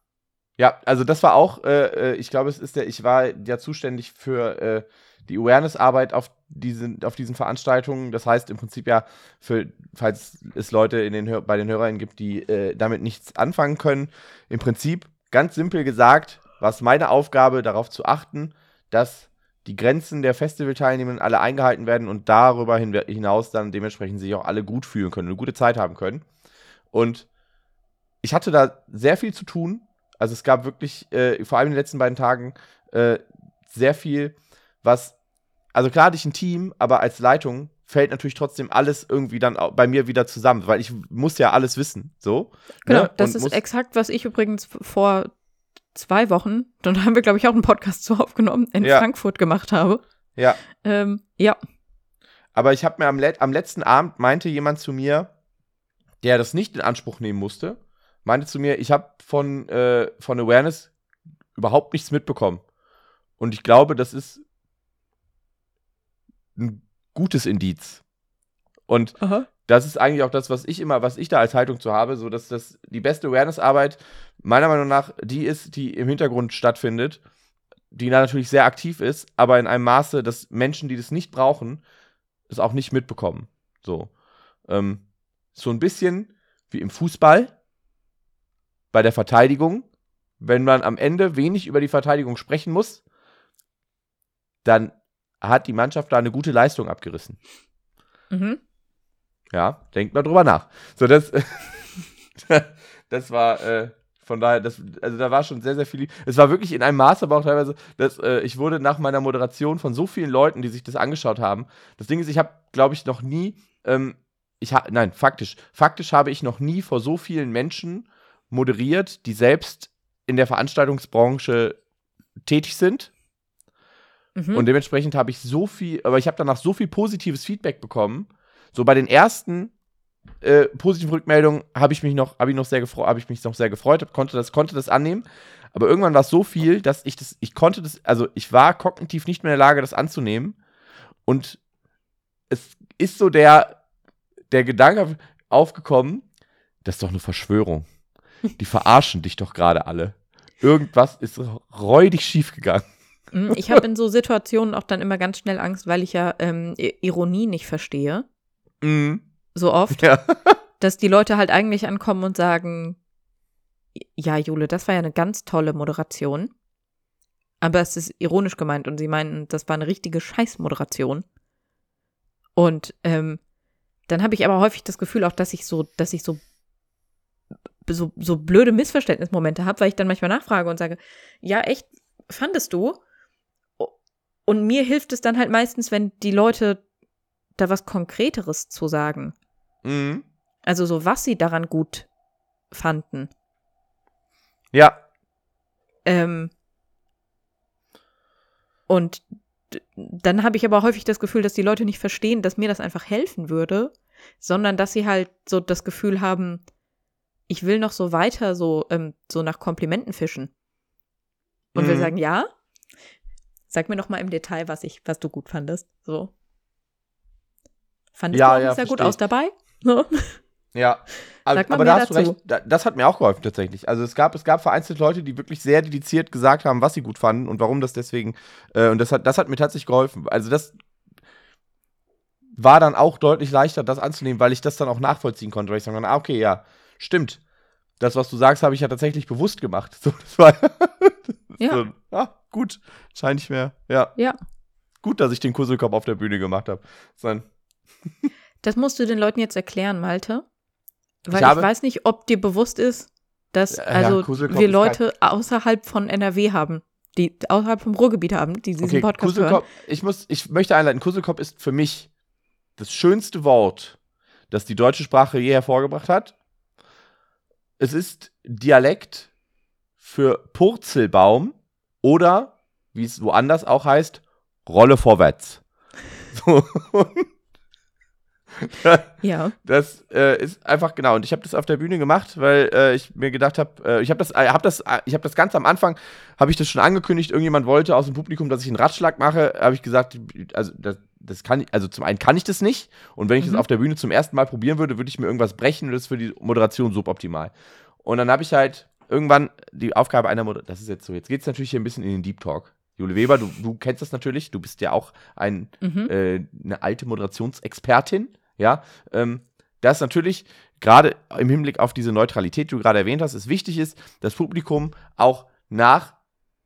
Ja, also das war auch, äh, äh, ich glaube, es ist der, ich war ja zuständig für äh, die Awareness-Arbeit auf diesen, auf diesen Veranstaltungen. Das heißt im Prinzip ja, für, falls es Leute in den, bei den Hörern gibt, die äh, damit nichts anfangen können, im Prinzip ganz simpel gesagt, war es meine Aufgabe, darauf zu achten, dass die Grenzen der Festivalteilnehmenden alle eingehalten werden und darüber hinaus dann dementsprechend sich auch alle gut fühlen können, eine gute Zeit haben können. Und ich hatte da sehr viel zu tun. Also es gab wirklich, äh, vor allem in den letzten beiden Tagen, äh, sehr viel, was, also klar hatte ich ein Team, aber als Leitung fällt natürlich trotzdem alles irgendwie dann bei mir wieder zusammen, weil ich muss ja alles wissen, so. Genau, ne? das ist exakt, was ich übrigens vor zwei Wochen, dann haben wir, glaube ich, auch einen Podcast zu aufgenommen, in Ja. Frankfurt gemacht habe. Ja, Ähm, ja, aber ich habe mir am, let am letzten Abend meinte jemand zu mir, der das nicht in Anspruch nehmen musste, meinte zu mir, ich habe von, äh, von Awareness überhaupt nichts mitbekommen. Und ich glaube, das ist ein gutes Indiz. Und aha. das ist eigentlich auch das, was ich immer, was ich da als Haltung zu habe, so dass das die beste Awareness-Arbeit meiner Meinung nach die ist, die im Hintergrund stattfindet, die da natürlich sehr aktiv ist, aber in einem Maße, dass Menschen, die das nicht brauchen, das auch nicht mitbekommen. So, ähm, so ein bisschen wie im Fußball bei der Verteidigung, wenn man am Ende wenig über die Verteidigung sprechen muss, dann hat die Mannschaft da eine gute Leistung abgerissen. Mhm. Ja, denkt mal drüber nach. So, das, *laughs* das war, äh, von daher, das, also da war schon sehr, sehr viel. Es war wirklich in einem Maß, aber auch teilweise, dass äh, ich wurde nach meiner Moderation von so vielen Leuten, die sich das angeschaut haben. Das Ding ist, ich habe, glaube ich, noch nie, ähm, ich ha nein, faktisch, faktisch habe ich noch nie vor so vielen Menschen moderiert, die selbst in der Veranstaltungsbranche tätig sind. Mhm. Und dementsprechend habe ich so viel, aber ich habe danach so viel positives Feedback bekommen. So bei den ersten äh, positiven Rückmeldungen habe ich mich noch, habe ich noch sehr gefreut, habe ich mich noch sehr gefreut, konnte das, konnte das annehmen. Aber irgendwann war es so viel, dass ich das, ich konnte das, also ich war kognitiv nicht mehr in der Lage, das anzunehmen. Und es ist so der, der Gedanke aufgekommen, das ist doch eine Verschwörung. Die verarschen dich doch gerade alle. Irgendwas ist räudig schiefgegangen. Mhm, Ich habe in so Situationen auch dann immer ganz schnell Angst, weil ich ja ähm, Ironie nicht verstehe. Mhm. So oft, Ja. *laughs* dass die Leute halt eigentlich ankommen und sagen, ja, Jule, das war ja eine ganz tolle Moderation. Aber es ist ironisch gemeint und sie meinen, das war eine richtige Scheißmoderation. Und ähm, dann habe ich aber häufig das Gefühl auch, dass ich so, dass ich so so, so blöde Missverständnismomente habe, weil ich dann manchmal nachfrage und sage, ja, echt, fandest du? Und mir hilft es dann halt meistens, wenn die Leute da was Konkreteres zu sagen. Mhm. Also so, was sie daran gut fanden. Ja. Ähm, und dann habe ich aber häufig das Gefühl, dass die Leute nicht verstehen, dass mir das einfach helfen würde, sondern dass sie halt so das Gefühl haben, ich will noch so weiter so, ähm, so nach Komplimenten fischen. Und wir Mhm. sagen, ja. Sag mir noch mal im Detail, was ich, was du gut fandest. So. Fandest Ja, du auch ja, sehr gut aus dabei? So. *laughs* Ja, aber, aber da hast du dazu. recht, da, das hat mir auch geholfen tatsächlich. Also es gab, es gab vereinzelt Leute, die wirklich sehr dediziert gesagt haben, was sie gut fanden und warum das deswegen, äh, und das hat, das hat mir tatsächlich geholfen. Also das war dann auch deutlich leichter, das anzunehmen, weil ich das dann auch nachvollziehen konnte, weil ich sagen konnte, ah, okay, ja, stimmt. Das, was du sagst, habe ich ja tatsächlich bewusst gemacht. *laughs* So, das war Ja. so, ah, gut, scheint nicht mehr, ja. Ja. Gut, dass ich den Kusselkopf auf der Bühne gemacht habe. Das musst du den Leuten jetzt erklären, Malte. Weil Ich ich, weiß nicht, ob dir bewusst ist, dass Ja, also Kuselkopf wir Leute außerhalb von NRW haben, die außerhalb vom Ruhrgebiet haben, die diesen Okay, Podcast hören. Kusselkopf, ich muss, ich möchte einleiten, Kusselkopf ist für mich das schönste Wort, das die deutsche Sprache je hervorgebracht hat. Es ist Dialekt für Purzelbaum oder, wie es woanders auch heißt, Rolle vorwärts. *laughs* So. *laughs* Ja. Das äh, ist einfach genau. Und ich habe das auf der Bühne gemacht, weil äh, ich mir gedacht habe, äh, ich habe das, äh, hab das, äh, ich habe das ganz am Anfang, habe ich das schon angekündigt. Irgendjemand wollte aus dem Publikum, dass ich einen Ratschlag mache. Habe ich gesagt, also das, das kann ich, also zum einen kann ich das nicht. Und wenn ich Mhm. das auf der Bühne zum ersten Mal probieren würde, würde ich mir irgendwas brechen und das ist für die Moderation suboptimal. Und dann habe ich halt irgendwann die Aufgabe einer Moderation. Das ist jetzt so. Jetzt geht es natürlich hier ein bisschen in den Deep Talk. Jule Weber, du, du kennst das natürlich. Du bist ja auch ein Mhm. äh, eine alte Moderationsexpertin, ja, ähm, dass natürlich gerade im Hinblick auf diese Neutralität, die du gerade erwähnt hast, es wichtig ist, das Publikum auch nach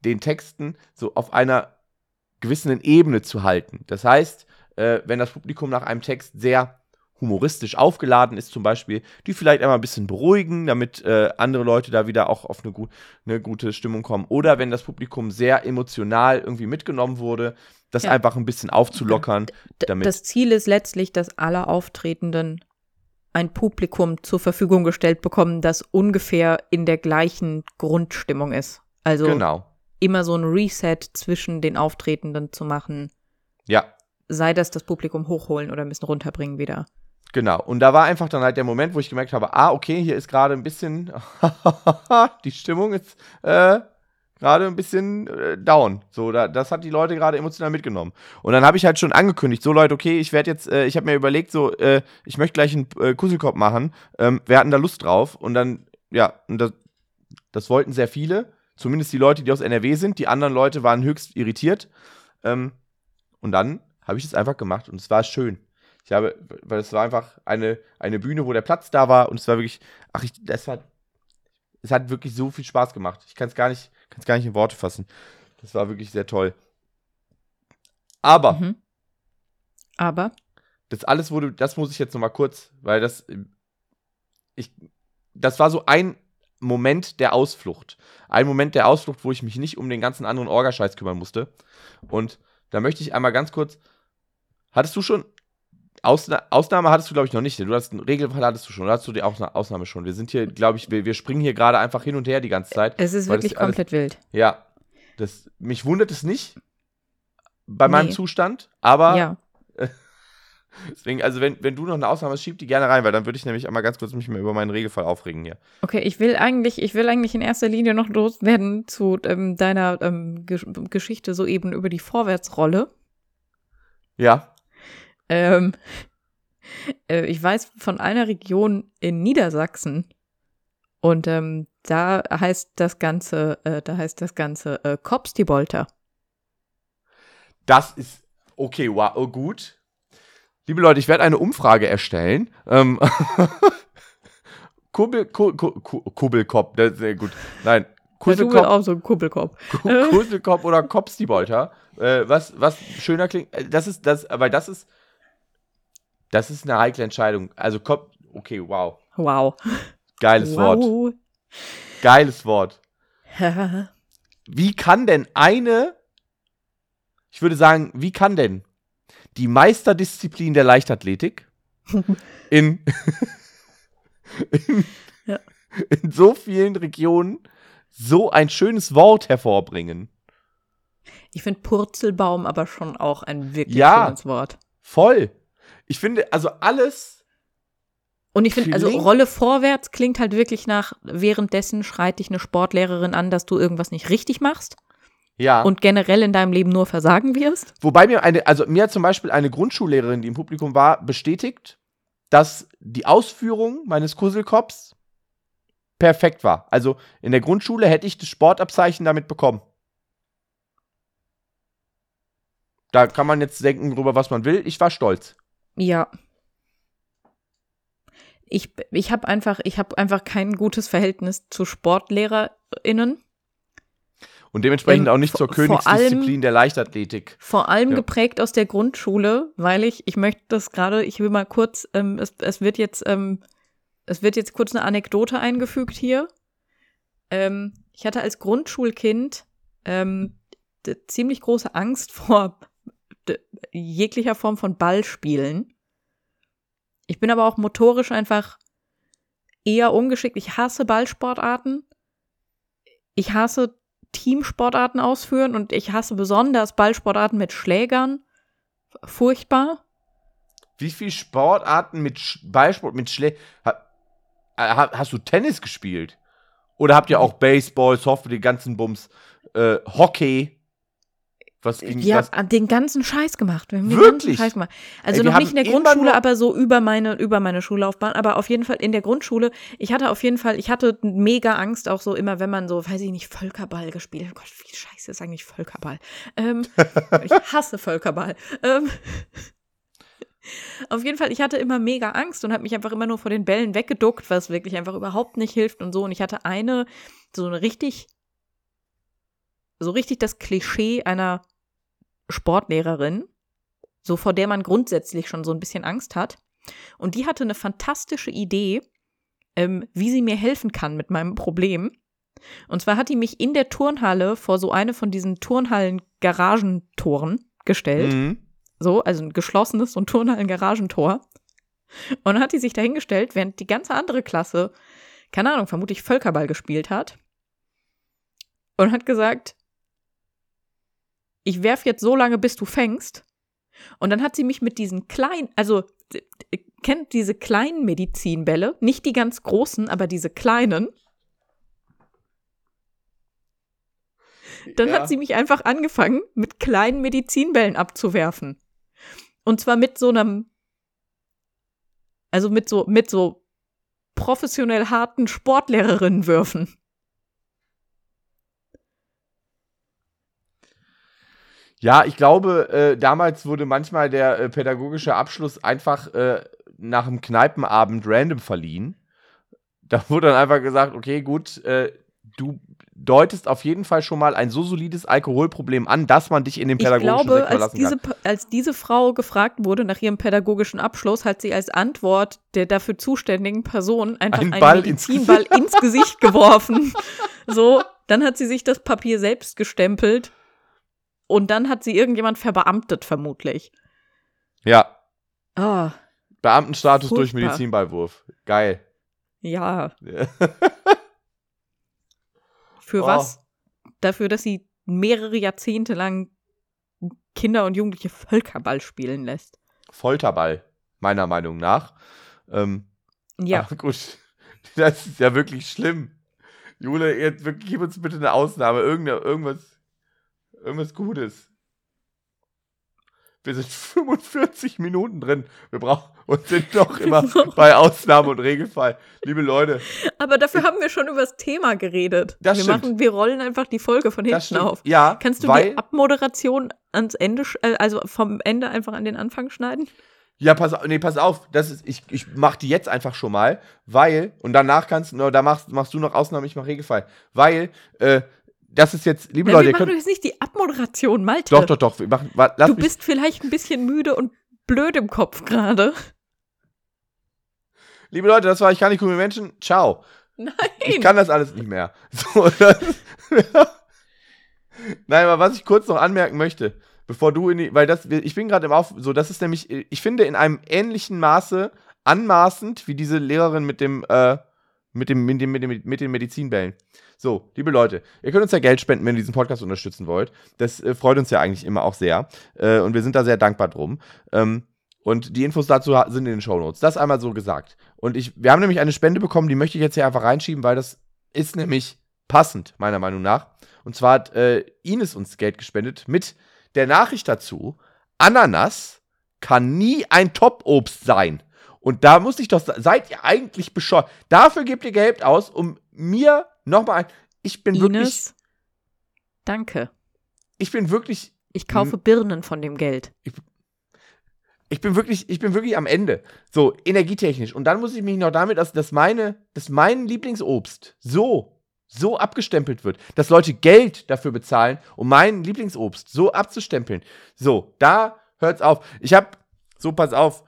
den Texten so auf einer gewissen Ebene zu halten. Das heißt, äh, wenn das Publikum nach einem Text sehr humoristisch aufgeladen ist, zum Beispiel, die vielleicht einmal ein bisschen beruhigen, damit äh, andere Leute da wieder auch auf eine, gu eine gute Stimmung kommen. Oder wenn das Publikum sehr emotional irgendwie mitgenommen wurde, das Ja. einfach ein bisschen aufzulockern. Damit- das Ziel ist letztlich, dass alle Auftretenden ein Publikum zur Verfügung gestellt bekommen, das ungefähr in der gleichen Grundstimmung ist. Also Genau. immer so ein Reset zwischen den Auftretenden zu machen, Ja, sei das das Publikum hochholen oder ein bisschen runterbringen wieder. genau. Und da war einfach dann halt der Moment, wo ich gemerkt habe, ah, okay, hier ist gerade ein bisschen, *laughs* die Stimmung ist äh, gerade ein bisschen äh, down. So, da, das hat die Leute gerade emotional mitgenommen. Und dann habe ich halt schon angekündigt, so Leute, okay, ich werde jetzt, äh, ich habe mir überlegt, so, äh, ich möchte gleich einen äh, Kusselkopf machen. Ähm, wir hatten da Lust drauf. Und dann, ja, und das, das wollten sehr viele. Zumindest die Leute, die aus NRW sind. Die anderen Leute waren höchst irritiert. Ähm, und dann habe ich es einfach gemacht und es war schön. Ich habe, weil es war einfach eine, eine Bühne, wo der Platz da war und es war wirklich, ach, ich, das hat, es hat wirklich so viel Spaß gemacht. Ich kann es gar nicht, kann es gar nicht in Worte fassen. Das war wirklich sehr toll. Aber Mhm. Aber das alles wurde, das muss ich jetzt noch mal kurz, weil das, ich, das war so ein Moment der Ausflucht. Ein Moment der Ausflucht, wo ich mich nicht um den ganzen anderen Orgascheiß kümmern musste. Und da möchte ich einmal ganz kurz, hattest du schon, Ausna Ausnahme hattest du, glaube ich, noch nicht. Du hast einen Regelfall hattest du schon. Oder hast du die Ausna Ausnahme schon? Wir sind hier, glaube ich, wir, wir springen hier gerade einfach hin und her die ganze Zeit. es ist wirklich alles- komplett wild. Ja, das, mich wundert es nicht bei meinem Nee. Zustand, aber ja. *laughs* Deswegen, also wenn, wenn du noch eine Ausnahme hast, schieb die gerne rein, weil dann würde ich nämlich einmal ganz kurz mich mal über meinen Regelfall aufregen hier. Okay, ich will eigentlich, ich will eigentlich in erster Linie noch loswerden zu ähm, deiner ähm, Gesch Geschichte soeben über die Vorwärtsrolle. Ja, Ähm, *laughs* äh, ich weiß von einer Region in Niedersachsen und ähm, da heißt das Ganze, äh, da heißt das Ganze äh, Kopstibolter. das ist okay, wow, oh, gut. Liebe Leute, ich werde eine Umfrage erstellen. Ähm, *laughs* Kubbel, Ku- Ku- Ku- Kubbelkopf, sehr gut. Nein, *laughs* Kusselkopf, auch so ein Kuppelkopf. Ku- Kusselkopf oder Kopfstibolter. Äh, was, was schöner klingt, äh, das ist, das, weil das ist, das ist eine heikle Entscheidung. Also Kopf, okay, wow. Wow. Geiles Wort. wow. Geiles Wort. *laughs* wie kann denn eine, ich würde sagen, wie kann denn die Meisterdisziplin der Leichtathletik in, *laughs* in, Ja. in so vielen Regionen so ein schönes Wort hervorbringen? Ich finde Purzelbaum aber schon auch ein wirklich Ja. schönes Wort. Voll. Ich finde, also alles. Und ich finde, also Rolle vorwärts klingt halt wirklich nach, währenddessen schreit dich eine Sportlehrerin an, dass du irgendwas nicht richtig machst Ja. und generell in deinem Leben nur versagen wirst. Wobei mir eine, also mir hat zum Beispiel eine Grundschullehrerin, die im Publikum war, bestätigt, dass die Ausführung meines Kusselkops perfekt war. Also in der Grundschule hätte ich das Sportabzeichen damit bekommen. Da kann man jetzt denken drüber, was man will. Ich war stolz. Ja. Ich, ich habe einfach, ich habe einfach kein gutes Verhältnis zu SportlehrerInnen. Und dementsprechend Ähm, auch nicht zur Königsdisziplin allem- der Leichtathletik. Vor allem Ja. geprägt aus der Grundschule, weil ich, ich möchte das gerade, ich will mal kurz, ähm, es, es wird jetzt, ähm, es wird jetzt kurz eine Anekdote eingefügt hier. Ähm, ich hatte als Grundschulkind ähm, ziemlich große Angst *laughs* vor jeglicher Form von Ballspielen. Ich bin aber auch motorisch einfach eher ungeschickt. Ich hasse Ballsportarten. Ich hasse Teamsportarten ausführen und ich hasse besonders Ballsportarten mit Schlägern. Furchtbar. Wie viele Sportarten mit Sch Ballsport, mit Schlä... Ha ha hast du Tennis gespielt? Oder habt ihr auch Baseball, Softball, die ganzen Bums, äh, Hockey? Was ging Wir das? haben den ganzen Scheiß gemacht. Wir haben den Wirklich? ganzen Scheiß gemacht. Also Ey, noch nicht in der Grundschule, aber so über meine, über meine Schullaufbahn. Aber auf jeden Fall in der Grundschule. Ich hatte auf jeden Fall, ich hatte mega Angst, auch so immer, wenn man so, weiß ich nicht, Völkerball gespielt hat. Oh Gott, wie scheiße ist eigentlich Völkerball? Ähm, *laughs* ich hasse Völkerball. Ähm, auf jeden Fall, ich hatte immer mega Angst und habe mich einfach immer nur vor den Bällen weggeduckt, was wirklich einfach überhaupt nicht hilft und so. Und ich hatte eine, so eine richtig, so richtig das Klischee einer Sportlehrerin, so vor der man grundsätzlich schon so ein bisschen Angst hat. Und die hatte eine fantastische Idee, ähm, wie sie mir helfen kann mit meinem Problem. Und zwar hat die mich in der Turnhalle vor so eine von diesen Turnhallen-Garagentoren gestellt. Mhm. So, also ein geschlossenes so ein Turnhallen-Garagentor. Und dann hat die sich dahingestellt, während die ganze andere Klasse, keine Ahnung, vermutlich Völkerball gespielt hat. Und hat gesagt, ich werf jetzt so lange, bis du fängst. Und dann hat sie mich mit diesen kleinen, also kennt diese kleinen Medizinbälle, nicht die ganz großen, aber diese kleinen. Dann Ja. hat sie mich einfach angefangen, mit kleinen Medizinbällen abzuwerfen. Und zwar mit so einem, also mit so, mit so professionell harten Sportlehrerinnenwürfen. Ja, ich glaube, äh, damals wurde manchmal der äh, pädagogische Abschluss einfach äh, nach einem Kneipenabend random verliehen. Da wurde dann einfach gesagt, okay, gut, äh, du deutest auf jeden Fall schon mal ein so solides Alkoholproblem an, dass man dich in den Ich pädagogischen glaube, Sektor als diese, kann. als diese Frau gefragt wurde nach ihrem pädagogischen Abschluss, hat sie als Antwort der dafür zuständigen Person einfach Einen einen, Ball ins Medizinball *laughs* ins Gesicht geworfen. So, dann hat sie sich das Papier selbst gestempelt und dann hat sie irgendjemand verbeamtet, vermutlich. Ja, Ah, Beamtenstatus durch Furchtbar. Medizinballwurf. Geil. ja. *laughs* Für Oh. was? Dafür, dass sie mehrere Jahrzehnte lang Kinder und Jugendliche Völkerball spielen lässt. Folterball, meiner Meinung nach. Ähm, Ja. Gut, *laughs* das ist ja wirklich schlimm. Jule, jetzt wirklich, gib uns bitte eine Ausnahme, irgende, irgendwas, irgendwas Gutes. Wir sind *laughs* 45 Minuten drin. Wir brauchen und sind doch immer bei Ausnahme und Regelfall. Liebe Leute, Aber dafür haben wir schon über das Thema geredet. Das wir stimmt. machen, wir rollen einfach die Folge von hinten auf. Ja, Kannst du die Abmoderation ans Ende, äh, also vom Ende einfach an den Anfang schneiden? Ja, pass auf, nee, pass auf, das ist, ich, ich mach die jetzt einfach schon mal, weil, und danach kannst du, da machst, machst du noch Ausnahme, ich mach Regelfall. Weil, äh, das ist jetzt, liebe Ja, Leute, wir machen jetzt nicht die Abmoderation, Malte. Doch, doch, doch, wir machen, wa- du bist vielleicht ein bisschen müde und blöd im Kopf gerade. liebe Leute, das war Ich kann nicht cool mit Menschen. Ciao. Nein. Ich kann das alles nicht mehr. *laughs* So, das, *laughs* Nein, aber was ich kurz noch anmerken möchte, bevor du in die, weil das, ich bin gerade im Auf, so, das ist nämlich, ich finde in einem ähnlichen Maße anmaßend wie diese Lehrerin mit dem, äh, Mit, dem, mit, dem, mit, dem, mit den Medizinbällen. So, liebe Leute, ihr könnt uns ja Geld spenden, wenn ihr diesen Podcast unterstützen wollt. Das äh, freut uns ja eigentlich immer auch sehr. Äh, und wir sind da sehr dankbar drum. Ähm, und die Infos dazu sind in den Shownotes. Das einmal so gesagt. Und ich, wir haben nämlich eine Spende bekommen, die möchte ich jetzt hier einfach reinschieben, weil das ist nämlich passend, meiner Meinung nach. Und zwar hat äh, Ines uns Geld gespendet mit der Nachricht dazu, Ananas kann nie ein Top-Obst sein. Und da muss ich doch, seid ihr eigentlich bescheuert? Dafür gebt ihr Geld aus, um mir nochmal ein, ich bin Ines, wirklich, danke. ich bin wirklich, Ich kaufe Birnen von dem Geld. ich bin wirklich, ich bin wirklich am Ende. So, energietechnisch. Und dann muss ich mich noch damit, dass, dass meine, dass mein Lieblingsobst so, so abgestempelt wird, dass Leute Geld dafür bezahlen, um mein Lieblingsobst so abzustempeln. So, da hört's auf. Ich hab, so pass auf,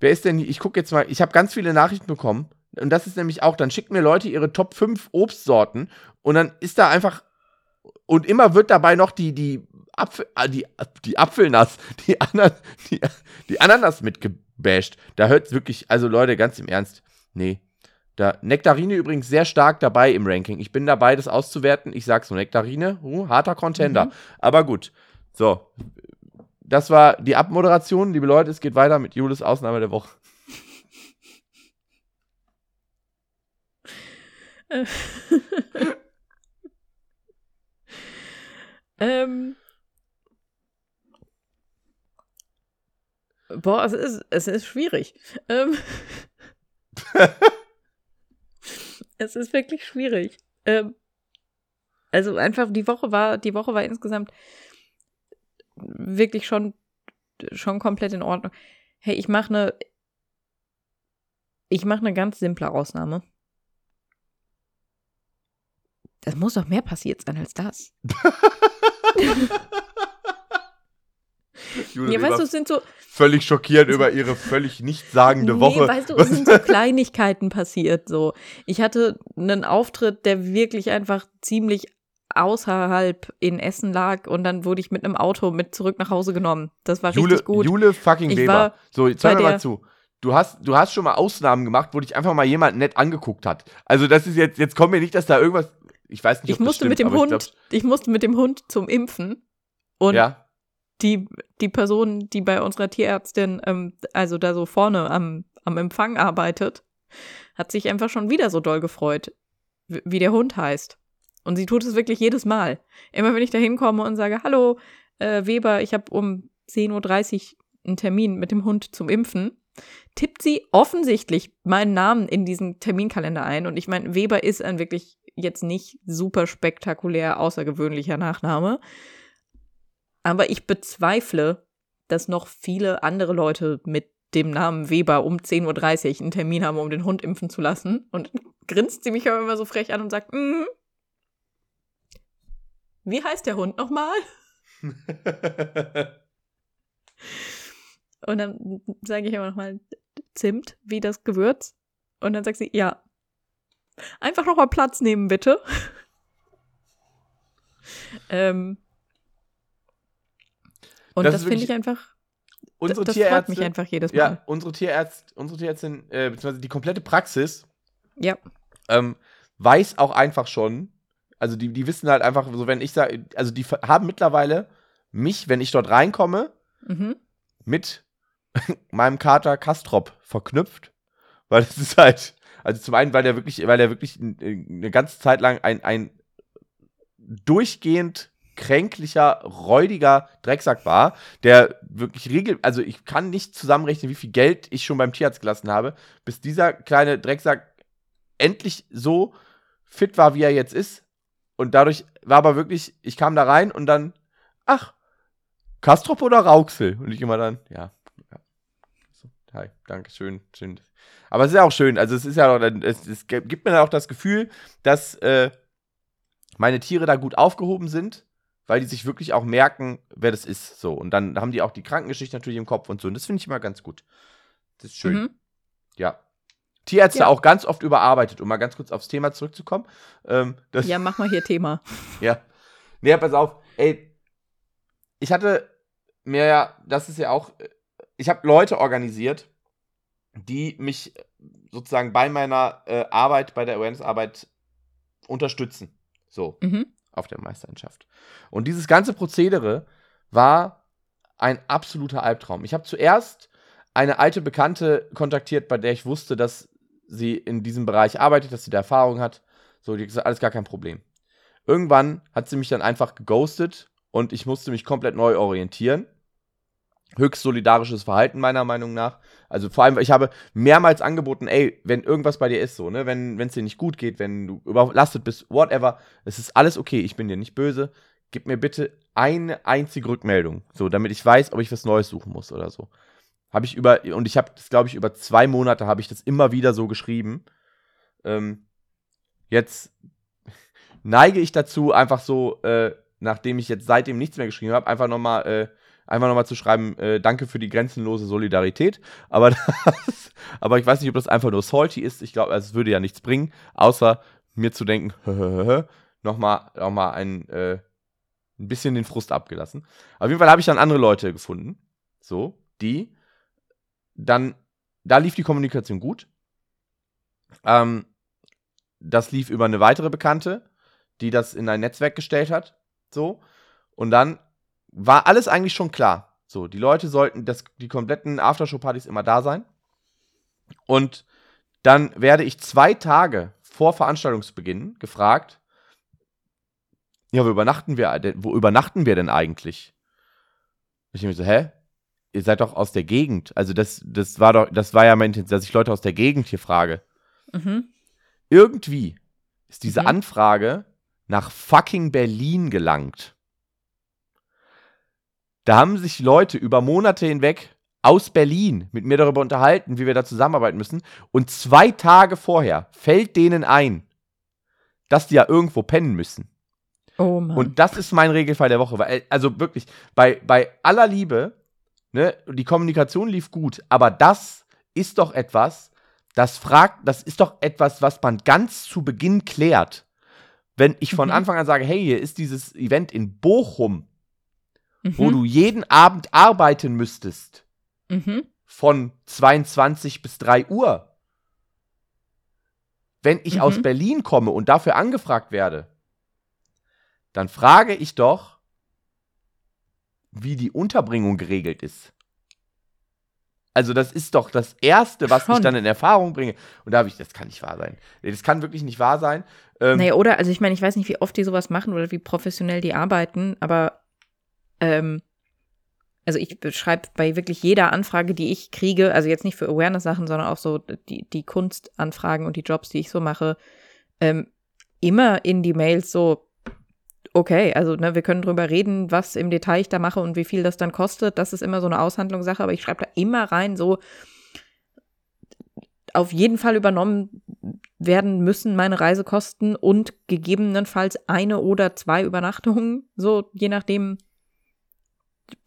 wer ist denn, hier? ich gucke jetzt mal, ich habe ganz viele Nachrichten bekommen. Und das ist nämlich auch, dann schicken mir Leute ihre Top 5 Obstsorten und dann ist da einfach, und immer wird dabei noch die, die Apfel, ah, die, die Apfelnass, die, Ana, die, die Ananas mitgebasht. Da hört's wirklich, also Leute, ganz im Ernst, nee. Da, Nektarine übrigens sehr stark dabei im Ranking. Ich bin dabei, das auszuwerten. Ich sag's nur, Nektarine, uh, harter Contender. Mhm. Aber gut. So. Das war die Abmoderation. Liebe Leute, es geht weiter mit Julis Ausnahme der Woche. *laughs* ähm. Boah, es ist, es ist schwierig. Ähm. *laughs* es ist wirklich schwierig. Ähm. Also einfach die Woche war, die Woche war insgesamt wirklich schon, schon komplett in Ordnung. Hey, ich mache eine, ich mache eine ganz simple Ausnahme. Das muss doch mehr passiert sein als das. Jule *laughs* Ja, weißt du, es sind so, völlig schockiert über ihre völlig nichtssagende nee, Woche. weißt du, *laughs* es sind so Kleinigkeiten passiert. So, ich hatte einen Auftritt, der wirklich einfach ziemlich außerhalb in Essen lag und dann wurde ich mit einem Auto mit zurück nach Hause genommen. Das war Jule, richtig gut. Jule fucking Ich Weber. So, jetzt hör mir mal zu. Du hast, du hast schon mal Ausnahmen gemacht, wo dich einfach mal jemand nett angeguckt hat. Also das ist jetzt, jetzt kommt mir nicht, dass da irgendwas, ich weiß nicht, ich ob das musste stimmt, mit dem Hund, ich ich musste mit dem Hund zum Impfen und ja, die, die Person, die bei unserer Tierärztin, ähm, also da so vorne am, am Empfang arbeitet, hat sich einfach schon wieder so doll gefreut, wie der Hund heißt. Und sie tut es wirklich jedes Mal. Immer wenn ich da hinkomme und sage, hallo, äh, Weber, ich habe um 10.30 Uhr einen Termin mit dem Hund zum Impfen, tippt sie offensichtlich meinen Namen in diesen Terminkalender ein. Und ich meine, Weber ist ein wirklich jetzt nicht super spektakulär außergewöhnlicher Nachname. Aber ich bezweifle, dass noch viele andere Leute mit dem Namen Weber um 10.30 Uhr einen Termin haben, um den Hund impfen zu lassen. Und *laughs* grinst sie mich aber immer so frech an und sagt, mm, wie heißt der Hund nochmal? *laughs* Und dann sage ich immer nochmal Zimt, wie das Gewürz. Und dann sagt sie, ja. Einfach nochmal Platz nehmen, bitte. *laughs* ähm, und Das das, finde ich einfach, unsere das freut Tierärzte, mich einfach jedes Mal. ja, unsere Tierärzt, unsere Tierärztin, äh, beziehungsweise die komplette Praxis, Ja. ähm, weiß auch einfach schon, also die, die wissen halt einfach, so wenn ich sage, also die haben mittlerweile mich, wenn ich dort reinkomme, Mhm. mit *laughs* meinem Kater Kastrop verknüpft, weil es ist halt, also zum einen, weil der wirklich, weil er wirklich n- eine ganze Zeit lang ein, ein durchgehend kränklicher, räudiger Drecksack war, der wirklich regel, also ich kann nicht zusammenrechnen, wie viel Geld ich schon beim Tierarzt gelassen habe, bis dieser kleine Drecksack endlich so fit war, wie er jetzt ist. Und dadurch war aber wirklich, ich kam da rein und dann, ach, Kastrop oder Rauxel? Und ich immer dann, ja. ja. So, hi, danke, schön, schön. Aber es ist ja auch schön, also es ist ja auch, es, es gibt mir auch das Gefühl, dass äh, meine Tiere da gut aufgehoben sind, weil die sich wirklich auch merken, wer das ist. So. Und dann haben die auch die Krankengeschichte natürlich im Kopf und so. Und das finde ich immer ganz gut. Das ist schön. Mhm. Ja. Tierärzte Ja. auch ganz oft überarbeitet, um mal ganz kurz aufs Thema zurückzukommen. Ähm, Ja, mach mal hier Thema. *laughs* ja. Nee, pass auf. Ey, ich hatte mir ja, das ist ja auch, ich habe Leute organisiert, die mich sozusagen bei meiner äh, Arbeit, bei der Awareness-Arbeit unterstützen. So, Mhm. auf der Meisterschaft. Und dieses ganze Prozedere war ein absoluter Albtraum. Ich habe zuerst eine alte Bekannte kontaktiert, bei der ich wusste, dass sie in diesem Bereich arbeitet, dass sie da Erfahrung hat. So, die gesagt, alles gar kein Problem. Irgendwann hat sie mich dann einfach geghostet und ich musste mich komplett neu orientieren. Höchst solidarisches Verhalten meiner Meinung nach. Also vor allem, ich habe mehrmals angeboten, ey, wenn irgendwas bei dir ist, so, ne, wenn es dir nicht gut geht, wenn du überlastet bist, whatever, es ist alles okay, ich bin dir nicht böse. Gib mir bitte eine einzige Rückmeldung, so, damit ich weiß, ob ich was Neues suchen muss oder so. Habe ich über, und ich habe das, glaube ich, über zwei Monate habe ich das immer wieder so geschrieben. Ähm, jetzt neige ich dazu, einfach so, äh, nachdem ich jetzt seitdem nichts mehr geschrieben habe, einfach nochmal äh, einfach nochmal zu schreiben, äh, danke für die grenzenlose Solidarität. Aber, *laughs* das, aber ich weiß nicht, ob das einfach nur salty ist. Ich glaube, es würde ja nichts bringen, außer mir zu denken, *laughs* nochmal noch mal ein, äh, ein bisschen den Frust abgelassen. Auf jeden Fall habe ich dann andere Leute gefunden, so, die dann, da lief die Kommunikation gut. Ähm, das lief über eine weitere Bekannte, die das in ein Netzwerk gestellt hat, so. Und dann war alles eigentlich schon klar. So, die Leute sollten, das, die kompletten Aftershow-Partys immer da sein. Und dann werde ich zwei Tage vor Veranstaltungsbeginn gefragt, ja, wo übernachten wir, denn- wo übernachten wir denn eigentlich? Ich mir so, hä? Ihr seid doch aus der Gegend. Also das, das war doch, das war ja mein Intention, dass ich Leute aus der Gegend hier frage. Mhm. Irgendwie ist diese Mhm. Anfrage nach fucking Berlin gelangt. Da haben sich Leute über Monate hinweg aus Berlin mit mir darüber unterhalten, wie wir da zusammenarbeiten müssen. Und zwei Tage vorher fällt denen ein, dass die ja irgendwo pennen müssen. Oh Mann. Und das ist mein Regelfall der Woche. Weil, also wirklich, bei, bei aller Liebe, ne, die Kommunikation lief gut, aber das ist doch etwas, das fragt, das ist doch etwas, was man ganz zu Beginn klärt. Wenn ich von Mhm. Anfang an sage, hey, hier ist dieses Event in Bochum, wo Mhm. du jeden Abend arbeiten müsstest, Mhm. von 22 bis 3 Uhr. Wenn ich Mhm. aus Berlin komme und dafür angefragt werde, dann frage ich doch, wie die Unterbringung geregelt ist. Also das ist doch das Erste, was ich Schon. dann in Erfahrung bringe. Und da habe ich, das kann nicht wahr sein. Das kann wirklich nicht wahr sein. Ähm, Naja, oder, also ich meine, ich weiß nicht, wie oft die sowas machen oder wie professionell die arbeiten, aber ähm, also ich beschreibe bei wirklich jeder Anfrage, die ich kriege, also jetzt nicht für Awareness-Sachen, sondern auch so die, die Kunstanfragen und die Jobs, die ich so mache, ähm, immer in die Mails so, okay, also ne, wir können drüber reden, was im Detail ich da mache und wie viel das dann kostet. Das ist immer so eine Aushandlungssache, aber ich schreibe da immer rein, so auf jeden Fall übernommen werden müssen meine Reisekosten und gegebenenfalls eine oder zwei Übernachtungen, so je nachdem,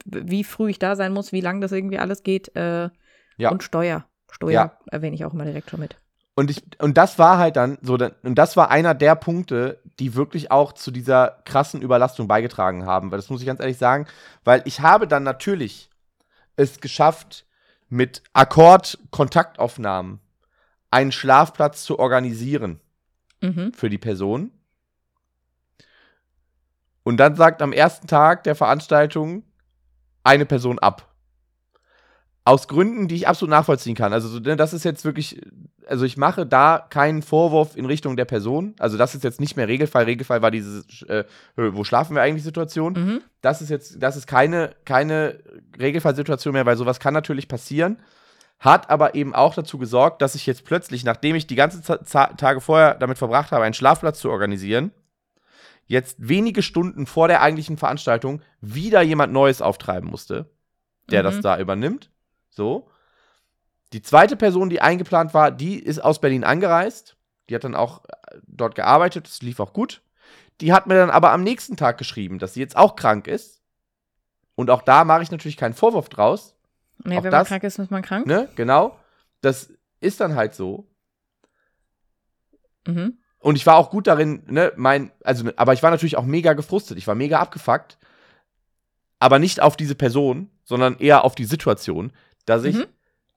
wie früh ich da sein muss, wie lang das irgendwie alles geht. Äh, Ja. Und Steuer. Steuer Ja. erwähne ich auch immer direkt schon mit. Und, ich, und das war halt dann so, und das war einer der Punkte, die wirklich auch zu dieser krassen Überlastung beigetragen haben. Weil das muss ich ganz ehrlich sagen, weil ich habe dann natürlich es geschafft, mit Akkord-Kontaktaufnahmen einen Schlafplatz zu organisieren Mhm. für die Person. Und dann sagt am ersten Tag der Veranstaltung eine Person ab. Aus Gründen, die ich absolut nachvollziehen kann. Also, so, ne, das ist jetzt wirklich, also ich mache da keinen Vorwurf in Richtung der Person. Also, das ist jetzt nicht mehr Regelfall. Regelfall war diese, äh, wo schlafen wir eigentlich Situation. Mhm. Das ist jetzt, das ist keine, keine Regelfallsituation mehr, weil sowas kann natürlich passieren. Hat aber eben auch dazu gesorgt, dass ich jetzt plötzlich, nachdem ich die ganze Za- Za- Tage vorher damit verbracht habe, einen Schlafplatz zu organisieren, jetzt wenige Stunden vor der eigentlichen Veranstaltung wieder jemand Neues auftreiben musste, der Mhm. das da übernimmt. So. Die zweite Person, die eingeplant war, die ist aus Berlin angereist. Die hat dann auch äh, dort gearbeitet, das lief auch gut. Die hat mir dann aber am nächsten Tag geschrieben, dass sie jetzt auch krank ist. Und auch da mache ich natürlich keinen Vorwurf draus. Nee, Auch wenn man das- krank ist, ist man krank. Ne? Genau. Das ist dann halt so. Mhm. Und ich war auch gut darin, ne, mein, also, aber ich war natürlich auch mega gefrustet. Ich war mega abgefuckt. Aber nicht auf diese Person, sondern eher auf die Situation, dass ich Mhm.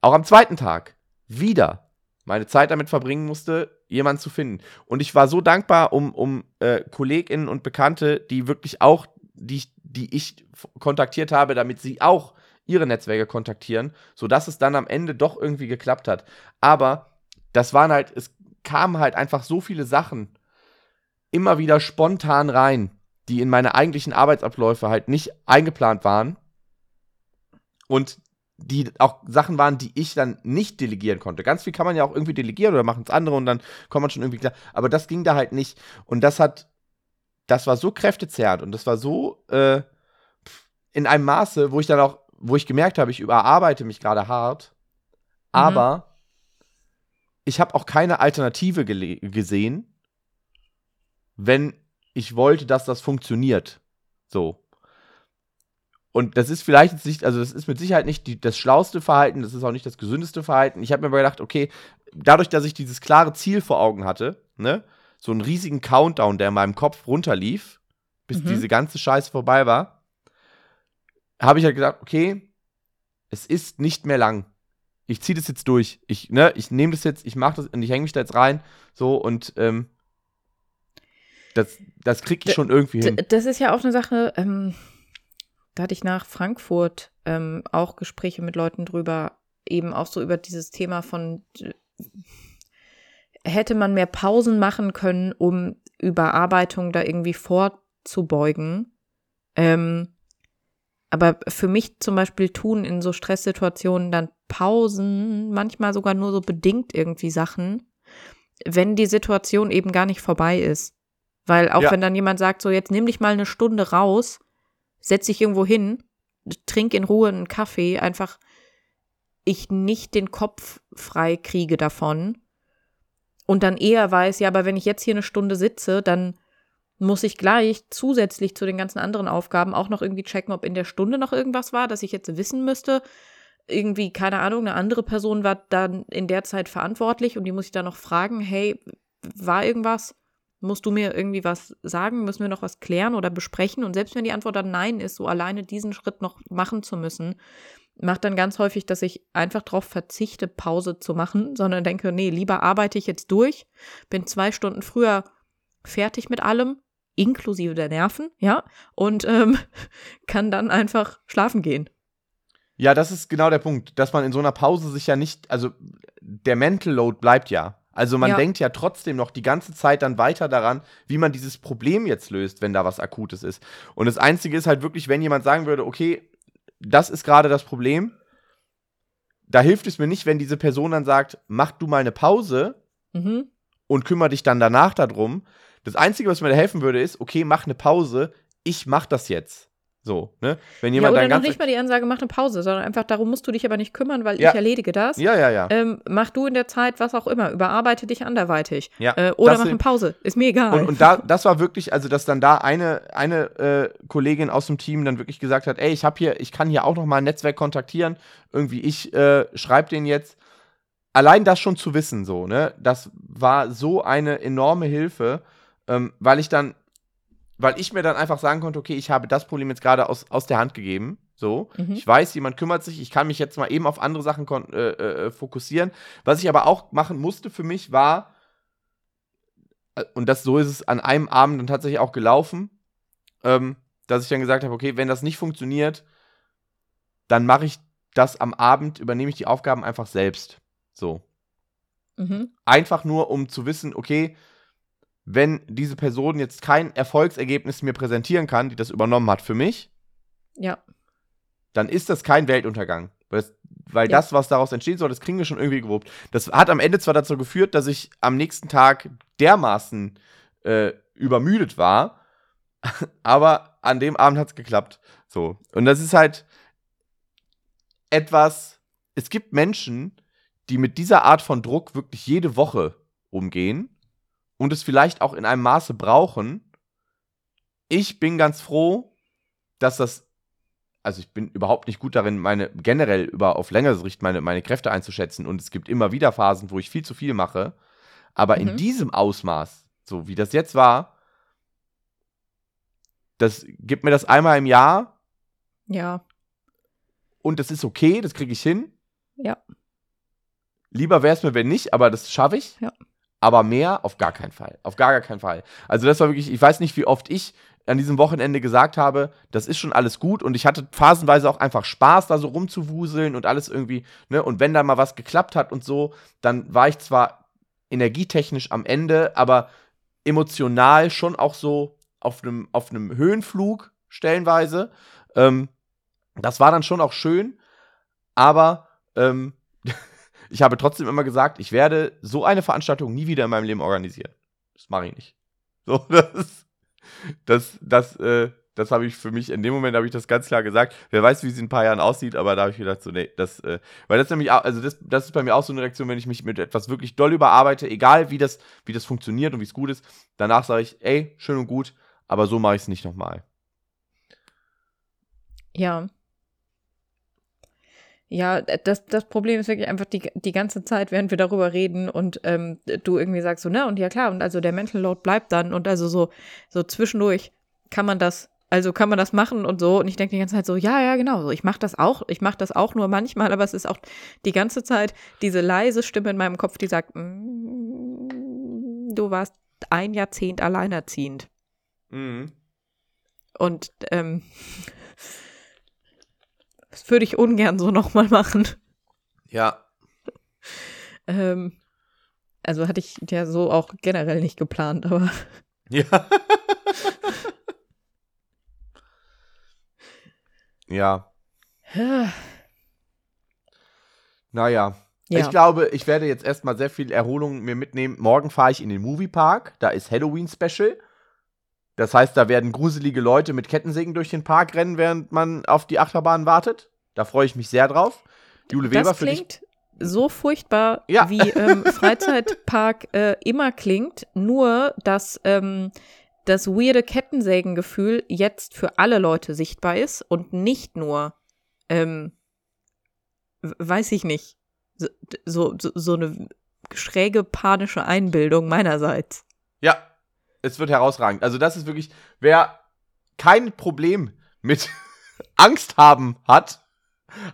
auch am zweiten Tag wieder meine Zeit damit verbringen musste, jemanden zu finden. Und ich war so dankbar um, um äh, KollegInnen und Bekannte, die wirklich auch, die, die ich kontaktiert habe, damit sie auch ihre Netzwerke kontaktieren, sodass es dann am Ende doch irgendwie geklappt hat. Aber das waren halt, es kamen halt einfach so viele Sachen immer wieder spontan rein, die in meine eigentlichen Arbeitsabläufe halt nicht eingeplant waren. Und die auch Sachen waren, die ich dann nicht delegieren konnte. Ganz viel kann man ja auch irgendwie delegieren oder machen es andere und dann kommt man schon irgendwie klar. Aber das ging da halt nicht. Und das hat, das war so kräftezerrend und das war so äh, in einem Maße, wo ich dann auch, wo ich gemerkt habe, ich überarbeite mich gerade hart. Mhm. Aber ich habe auch keine Alternative gesehen, wenn ich wollte, dass das funktioniert. So. Und das ist vielleicht jetzt nicht, also das ist mit Sicherheit nicht die, das schlauste Verhalten, das ist auch nicht das gesündeste Verhalten. Ich habe mir aber gedacht, okay, dadurch, dass ich dieses klare Ziel vor Augen hatte, ne, so einen riesigen Countdown, der in meinem Kopf runterlief, bis mhm. diese ganze Scheiße vorbei war, habe ich halt gedacht, okay, es ist nicht mehr lang. Ich ziehe das jetzt durch. Ich, ne, ich nehme das jetzt, ich mache das und ich hänge mich da jetzt rein, so und ähm, das, das krieg ich schon irgendwie hin. Das ist ja auch eine Sache, ähm, da hatte ich nach Frankfurt ähm, auch Gespräche mit Leuten drüber, eben auch so über dieses Thema von, hätte man mehr Pausen machen können, um Überarbeitung da irgendwie vorzubeugen. Ähm, aber für mich zum Beispiel tun in so Stresssituationen dann Pausen, manchmal sogar nur so bedingt irgendwie Sachen, wenn die Situation eben gar nicht vorbei ist. Weil auch ja. wenn dann jemand sagt, so jetzt nimm dich mal eine Stunde raus, setz dich irgendwo hin, trink in Ruhe einen Kaffee, einfach ich nicht den Kopf frei kriege davon und dann eher weiß, ja, aber wenn ich jetzt hier eine Stunde sitze, dann muss ich gleich zusätzlich zu den ganzen anderen Aufgaben auch noch irgendwie checken, ob in der Stunde noch irgendwas war, das ich jetzt wissen müsste. Irgendwie, keine Ahnung, eine andere Person war dann in der Zeit verantwortlich und die muss ich dann noch fragen, hey, war irgendwas? Musst du mir irgendwie was sagen? Müssen wir noch was klären oder besprechen? Und selbst wenn die Antwort dann Nein ist, so alleine diesen Schritt noch machen zu müssen, macht dann ganz häufig, dass ich einfach darauf verzichte, Pause zu machen, *laughs* sondern denke, nee, lieber arbeite ich jetzt durch, bin zwei Stunden früher fertig mit allem, inklusive der Nerven, ja, und ähm, *laughs* kann dann einfach schlafen gehen. Ja, das ist genau der Punkt, dass man in so einer Pause sich ja nicht, also der Mental Load bleibt ja. Also man ja. denkt ja trotzdem noch die ganze Zeit dann weiter daran, wie man dieses Problem jetzt löst, wenn da was Akutes ist. Und das Einzige ist halt wirklich, wenn jemand sagen würde, okay, das ist gerade das Problem, da hilft es mir nicht, wenn diese Person dann sagt, mach du mal eine Pause mhm. und kümmere dich dann danach darum. Das Einzige, was mir da helfen würde, ist, okay, mach eine Pause, ich mach das jetzt. So, ne? Wenn jemand ja, oder noch nicht mal die Ansage, mach eine Pause, sondern einfach, darum musst du dich aber nicht kümmern, weil ja. ich erledige das. Ja, ja, ja. Ähm, mach du in der Zeit was auch immer, überarbeite dich anderweitig. Ja, äh, oder mach eine Pause, ist mir egal. Und, und, da, das war wirklich, also dass dann da eine, eine äh, Kollegin aus dem Team dann wirklich gesagt hat, ey, ich habe hier, ich kann hier auch noch mal ein Netzwerk kontaktieren, irgendwie ich äh, schreibe den jetzt. Allein das schon zu wissen, so, ne, das war so eine enorme Hilfe, ähm, weil ich dann weil ich mir dann einfach sagen konnte, okay, ich habe das Problem jetzt gerade aus, aus der Hand gegeben. So, mhm. ich weiß, jemand kümmert sich, ich kann mich jetzt mal eben auf andere Sachen äh, äh, fokussieren. Was ich aber auch machen musste für mich war, äh, und das so ist es an einem Abend dann tatsächlich auch gelaufen, ähm, dass ich dann gesagt habe, okay, wenn das nicht funktioniert, dann mache ich das am Abend, übernehme ich die Aufgaben einfach selbst. So. Mhm. Einfach nur, um zu wissen, okay, wenn diese Person jetzt kein Erfolgsergebnis mir präsentieren kann, die das übernommen hat für mich, ja. dann ist das kein Weltuntergang. Weil, das, weil ja. das, was daraus entstehen soll, das kriegen wir schon irgendwie gewuppt. Das hat am Ende zwar dazu geführt, dass ich am nächsten Tag dermaßen äh, übermüdet war, *laughs* aber an dem Abend hat es geklappt. So. Und das ist halt etwas, es gibt Menschen, die mit dieser Art von Druck wirklich jede Woche umgehen und es vielleicht auch in einem Maße brauchen. Ich bin ganz froh, dass das, also ich bin überhaupt nicht gut darin, meine generell über auf längere Sicht meine, meine Kräfte einzuschätzen und es gibt immer wieder Phasen, wo ich viel zu viel mache. Aber mhm. in diesem Ausmaß, so wie das jetzt war, das gibt mir das einmal im Jahr. Ja. Und das ist okay, das kriege ich hin. Ja. Lieber wäre es mir, wenn nicht, aber das schaffe ich. Ja. Aber mehr auf gar keinen Fall. Auf gar, gar keinen Fall. Also das war wirklich, ich weiß nicht, wie oft ich an diesem Wochenende gesagt habe, das ist schon alles gut und ich hatte phasenweise auch einfach Spaß, da so rumzuwuseln und alles irgendwie, ne, und wenn da mal was geklappt hat und so, dann war ich zwar energietechnisch am Ende, aber emotional schon auch so auf einem auf einem Höhenflug stellenweise. Ähm, das war dann schon auch schön, aber ähm, ich habe trotzdem immer gesagt, ich werde so eine Veranstaltung nie wieder in meinem Leben organisieren. Das mache ich nicht. So, *laughs* das, das, das, äh, das habe ich für mich, in dem Moment habe ich das ganz klar gesagt. Wer weiß, wie es in ein paar Jahren aussieht, aber da habe ich gedacht, so, nee, das, äh, weil das nämlich, auch, also das, das ist bei mir auch so eine Reaktion, wenn ich mich mit etwas wirklich doll überarbeite, egal wie das, wie das funktioniert und wie es gut ist, danach sage ich, ey, schön und gut, aber so mache ich es nicht nochmal. Ja. Ja, das, das Problem ist wirklich einfach die, die ganze Zeit, während wir darüber reden und ähm, du irgendwie sagst so, ne, und ja klar, und also der Mental Load bleibt dann und also so, so zwischendurch kann man das, also kann man das machen und so. Und ich denke die ganze Zeit so, ja, ja, genau, so, ich mache das auch, ich mache das auch nur manchmal, aber es ist auch die ganze Zeit diese leise Stimme in meinem Kopf, die sagt, mm, du warst ein Jahrzehnt alleinerziehend. Mhm. Und ähm, *laughs* das würde ich ungern so nochmal machen. Ja. Ähm, also hatte ich ja so auch generell nicht geplant, aber *laughs* Ja. ja. Naja. Ja. Ich glaube, ich werde jetzt erstmal sehr viel Erholung mir mitnehmen. Morgen fahre ich in den Moviepark. Da ist Halloween-Special. Das heißt, da werden gruselige Leute mit Kettensägen durch den Park rennen, während man auf die Achterbahn wartet. Da freue ich mich sehr drauf. Jule Weber das für dich. klingt so furchtbar, Ja. wie ähm, *laughs* Freizeitpark äh, immer klingt, nur dass ähm, das weirde Kettensägengefühl jetzt für alle Leute sichtbar ist und nicht nur, ähm, weiß ich nicht, so, so- so eine schräge panische Einbildung meinerseits. Ja, es wird herausragend. Also das ist wirklich, wer kein Problem mit *laughs* Angst haben hat,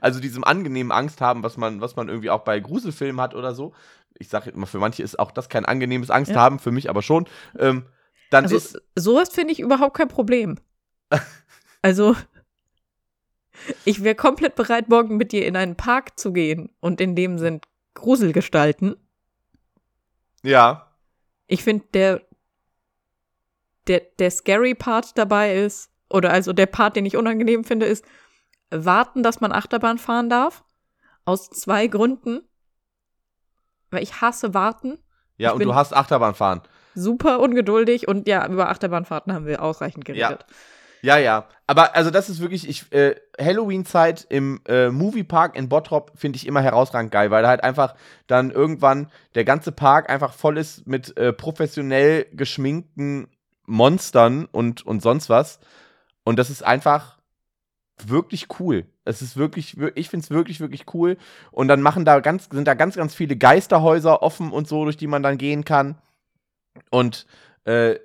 also diesem angenehmen Angst haben, was man, was man irgendwie auch bei Gruselfilmen hat oder so. Ich sage immer, für manche ist auch das kein angenehmes Angst Ja. haben, für mich aber schon. Ähm, dann Also ist, sowas finde ich überhaupt kein Problem. *laughs* Also ich wäre komplett bereit, morgen mit dir in einen Park zu gehen und in dem sind Gruselgestalten. ja, Ich finde, der, der, der scary Part dabei ist, oder also der Part, den ich unangenehm finde, ist warten, dass man Achterbahn fahren darf. Aus zwei Gründen. Weil ich hasse warten. ja, Ich und du hast Achterbahnfahren. Super ungeduldig und ja, über Achterbahnfahrten haben wir ausreichend geredet. Ja, ja. Aber also das ist wirklich, ich, äh, Halloween-Zeit im äh, Moviepark in Bottrop finde ich immer herausragend geil, weil da halt einfach dann irgendwann der ganze Park einfach voll ist mit äh, professionell geschminkten Monstern und, und sonst was. Und das ist einfach wirklich cool. Es ist wirklich, wir- ich finde es wirklich, wirklich cool. Und dann machen da ganz, sind da ganz, ganz viele Geisterhäuser offen und so, durch die man dann gehen kann. Und äh,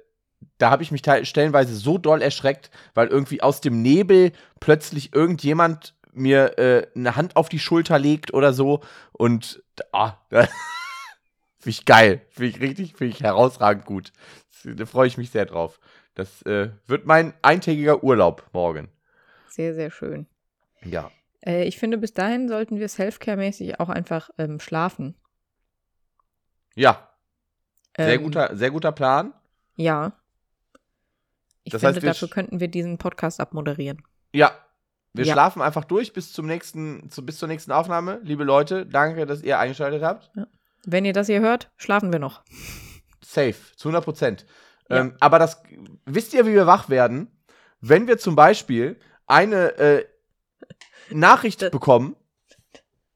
da habe ich mich stellenweise so doll erschreckt, weil irgendwie aus dem Nebel plötzlich irgendjemand mir äh, eine Hand auf die Schulter legt oder so. Und ah, *laughs* finde ich geil. Finde ich richtig, finde ich herausragend gut. Da freue ich mich sehr drauf. Das äh, wird mein eintägiger Urlaub morgen. Sehr, sehr schön. Ja. Äh, ich finde, bis dahin sollten wir Selfcare-mäßig auch einfach ähm, schlafen. Ja, sehr, Ähm, guter, sehr guter Plan. Ja. Ich Das finde, heißt, dafür könnten wir diesen Podcast abmoderieren. Ja. Wir Ja. schlafen einfach durch bis zum nächsten, zu, bis zur nächsten Aufnahme. Liebe Leute, danke, dass ihr eingeschaltet habt. Wenn ihr das hier hört, schlafen wir noch. Safe, zu 100 Prozent. Ja. Ähm, aber das, wisst ihr, wie wir wach werden? Wenn wir zum Beispiel eine äh, Nachricht Das- bekommen.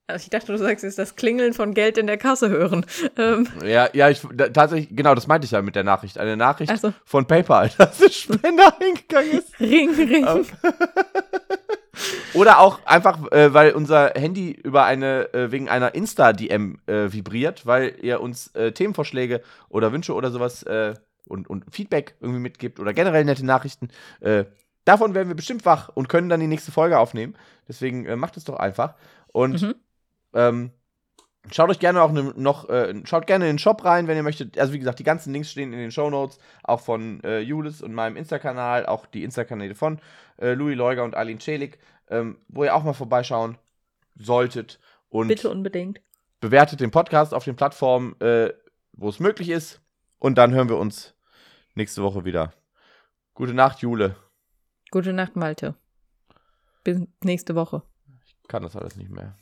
Also ich dachte, du sagst jetzt das Klingeln von Geld in der Kasse hören. Ähm, Ja, ja, ich, da, tatsächlich, genau, das meinte ich ja mit der Nachricht. Eine Nachricht also, von PayPal, *laughs* dass ein Spender *laughs* eingegangen ist. Ring, Ring. *laughs* Oder auch einfach, äh, weil unser Handy über eine, äh, wegen einer Insta-DM äh, vibriert, weil ihr uns äh, Themenvorschläge oder Wünsche oder sowas äh, und, und Feedback irgendwie mitgibt oder generell nette Nachrichten. Äh, davon werden wir bestimmt wach und können dann die nächste Folge aufnehmen. Deswegen macht es doch einfach. Und Mhm. ähm, Schaut euch gerne auch ne, noch, äh, schaut gerne in den Shop rein, wenn ihr möchtet. Also wie gesagt, die ganzen Links stehen in den Show Notes, auch von äh, Julis und meinem Insta-Kanal, auch die Insta-Kanäle von äh, Louis Leuger und Aline Celik, ähm, wo ihr auch mal vorbeischauen solltet. Und Bitte unbedingt. bewertet den Podcast auf den Plattformen, äh, wo es möglich ist. Und dann hören wir uns nächste Woche wieder. Gute Nacht, Jule. Gute Nacht, Malte. Bis nächste Woche. Ich kann das alles nicht mehr.